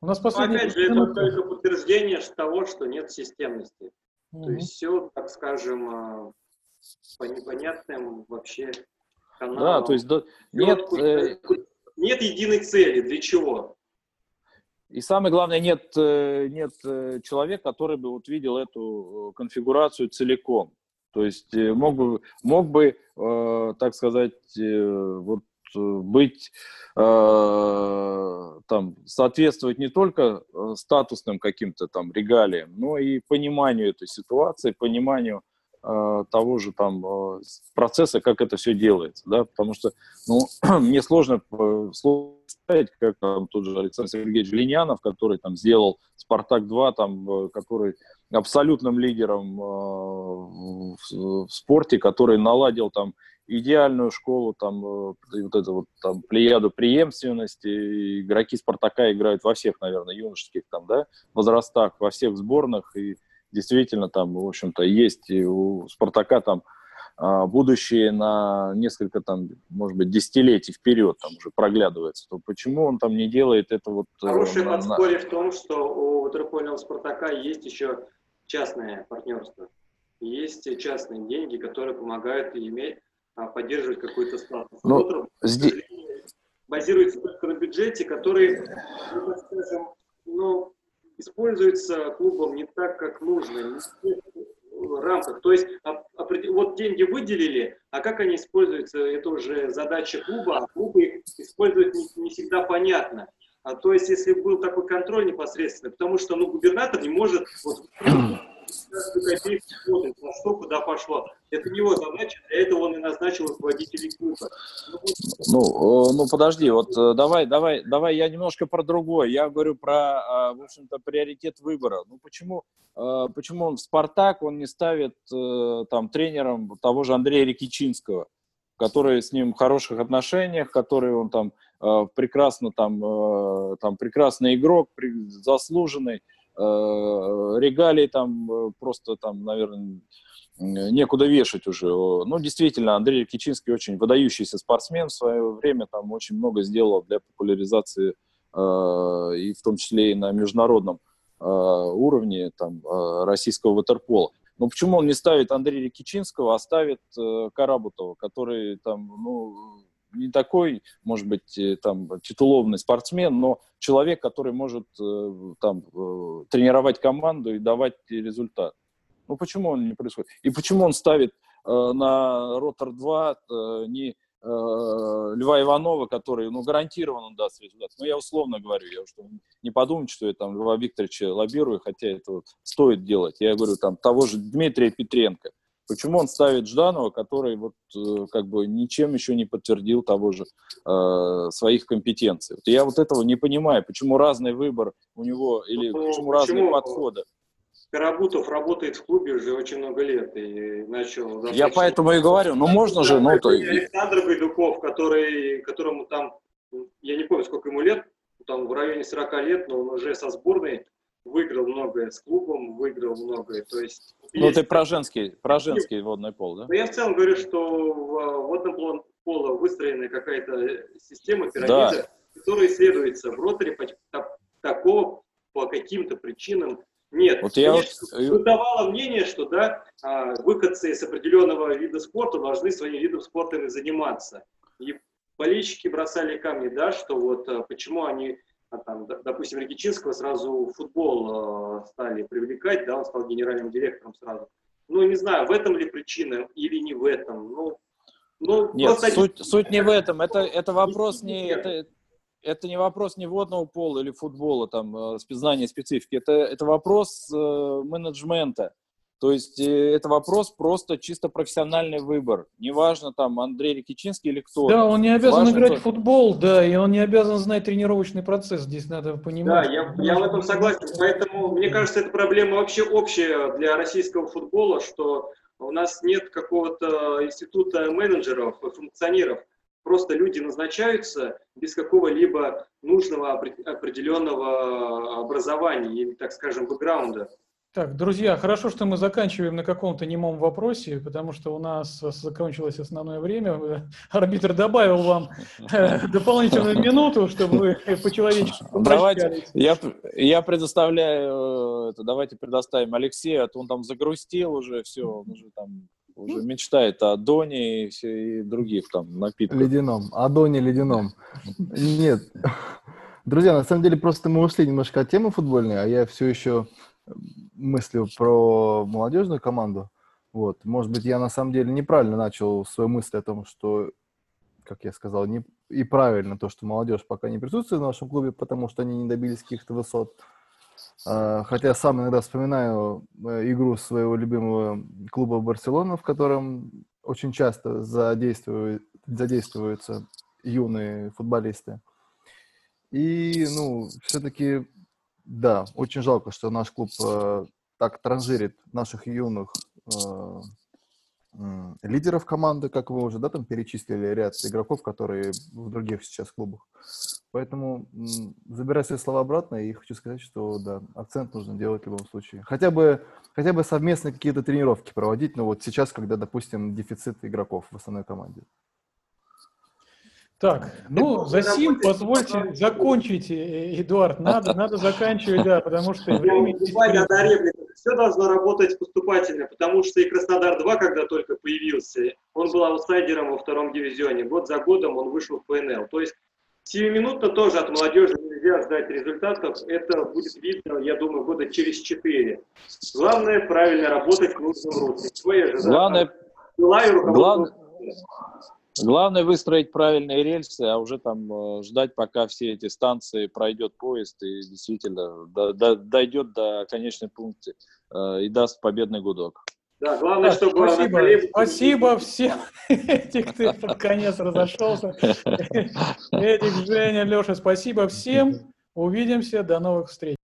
У нас последний... Опять же, это только подтверждение того, что нет системности. Угу. То есть все, так скажем, а, по непонятным вообще каналам. Да, то есть да, нет... Э... Нет единой цели. Для чего? И самое главное, нет, э, нет э, человека, который бы вот видел эту э, конфигурацию целиком. То есть мог бы, мог бы так сказать, вот быть, э, там, соответствовать не только э, статусным каким-то там регалиям, но и пониманию этой ситуации, пониманию э, того же там э, процесса, как это все делается, да, потому что, ну, мне сложно, э, сложно представить, как там тот же Александр Сергеевич Линянов, который там сделал «Спартак-2», там, э, который абсолютным лидером э, в, в спорте, который наладил там идеальную школу, там, э, вот эту вот там плеяду преемственности. Игроки Спартака играют во всех, наверное, юношеских там, да, возрастах, во всех сборных. И действительно там, в общем-то, есть и у Спартака там а, будущее на несколько там, может быть, десятилетий вперед там уже проглядывается, то почему он там не делает это вот... Э, Хорошее на, подспорье в том, что у ватерпольного Спартака есть еще частное партнерство. Есть частные деньги, которые помогают иметь поддерживать какой-то статус. Но ну, здесь... базируется только на бюджете, который, ну, скажем, ну, используется клубом не так, как нужно, не в рамках. То есть вот деньги выделили, а как они используются, это уже задача клуба, а клубы их используют не, не всегда понятно. А, то есть если был такой контроль непосредственно, потому что ну, губернатор не может вот, копейку смотрит, на что, куда пошло. Это не его задача, для этого он и назначил руководителей клуба. Ну, ну, подожди, вот э, давай, давай, давай я немножко про другое. Я говорю про, а, в общем-то, приоритет выбора. Ну, почему, э, почему он в «Спартак», он не ставит э, там тренером того же Андрея Рикичинского, который с ним в хороших отношениях, который он там прекрасно там, там прекрасный игрок, заслуженный, Э, регалии там э, просто там, наверное, некуда вешать уже. Ну, действительно, Андрей Кичинский очень выдающийся спортсмен в свое время, там очень много сделал для популяризации э, и в том числе и на международном уровне там, российского ватерпола. Но почему он не ставит Андрея Кичинского, а ставит Карабутова, который там, ну, не такой, может быть, э, там, титулованный спортсмен, но человек, который может э, там, э, тренировать команду и давать результат. Ну, почему он не происходит? И почему он ставит на Ротор-2 не Льва Иванова, который, ну, гарантированно даст результат. Ну, я условно говорю, я уж не подумайте, что я там Льва Викторовича лоббирую, хотя это вот стоит делать. Я говорю, там, того же Дмитрия Петренко. Почему он ставит Жданова, который вот э, как бы ничем еще не подтвердил того же э, своих компетенций? Вот я вот этого не понимаю, почему разный выбор у него или ну, почему, почему разные подходы. Карабутов работает в клубе уже очень много лет и начал. Я поэтому и говорю, ну можно же, ну то. Александр Гайдуков, который, которому там, я не помню, сколько ему лет, там в районе 40 лет, но он уже со сборной выиграл многое с клубом, выиграл многое. То есть, ну, есть... ты про женский, про женский водный пол, да? Но я в целом говорю, что в водном поло выстроена какая-то система, пирамида, да. которая исследуется. В роторе такого по каким-то причинам нет. Вот я вот... Бытовало мнение, что да, а, выходцы с определенного вида спорта должны своим видом спорта заниматься. И болельщики бросали камни, да, что вот а, почему они а там, допустим, Рикичинского сразу футбол э, стали привлекать, да, он стал генеральным директором сразу. Ну, не знаю, в этом ли причина или не в этом. Ну, ну, Нет, просто... суть, суть не в этом. Это, это вопрос не... Это, это не вопрос не водного пола или футбола, там, э, знания специфики. Это, это вопрос э, менеджмента. То есть э, это вопрос просто чисто профессиональный выбор. Неважно, там, Андрей Рикичинский или кто. Да, он не обязан Важно, играть в футбол, да, и он не обязан знать тренировочный процесс. Здесь надо понимать. Да, я, я в этом согласен. Поэтому, мне кажется, эта проблема вообще общая для российского футбола, что у нас нет какого-то института менеджеров, функционеров. Просто люди назначаются без какого-либо нужного определенного образования или, так скажем, бэкграунда. Так, друзья, хорошо, что мы заканчиваем на каком-то немом вопросе, потому что у нас закончилось основное время. Арбитр добавил вам э, дополнительную минуту, чтобы вы по-человечески Давайте, я, я предоставляю, это, давайте предоставим Алексею, а то он там загрустил уже, все, он уже там уже мечтает о Доне и, все, и других там напитках. Ледяном, о Доне ледяном. Нет. Друзья, на самом деле просто мы ушли немножко от темы футбольной, а я все еще мыслью про молодежную команду. Вот. Может быть, я на самом деле неправильно начал свою мысль о том, что, как я сказал, не, и правильно то, что молодежь пока не присутствует в нашем клубе, потому что они не добились каких-то высот. А, хотя сам иногда вспоминаю э, игру своего любимого клуба Барселона, в котором очень часто задействуют, задействуются юные футболисты. И, ну, все-таки, да, очень жалко, что наш клуб э, так транжирит наших юных э, лидеров команды, как вы уже, да, там перечислили ряд игроков, которые в других сейчас клубах. Поэтому забирая свои слова обратно и хочу сказать, что да, акцент нужно делать в любом случае. Хотя бы, хотя бы совместно какие-то тренировки проводить, но вот сейчас, когда, допустим, дефицит игроков в основной команде. Так, ну, за сим позвольте закончить, э, Эдуард. Надо, надо заканчивать, да, потому что время... Все должно работать поступательно, потому что и Краснодар-2, когда только появился, он был аутсайдером во втором дивизионе. Год за годом он вышел в ПНЛ. То есть Сиюминутно тоже от молодежи нельзя ждать результатов. Это будет видно, я думаю, года через четыре. Главное правильно работать в нужном русле. Главное, главное, главное выстроить правильные рельсы, а уже там э, ждать, пока все эти станции пройдет поезд и действительно дойдет до конечной пункта э, и даст победный гудок. Да, главное, так, чтобы... Спасибо, спасибо всем этих, кто под конец разошелся. Эдик, Женя, Леша, спасибо всем. Увидимся, до новых встреч.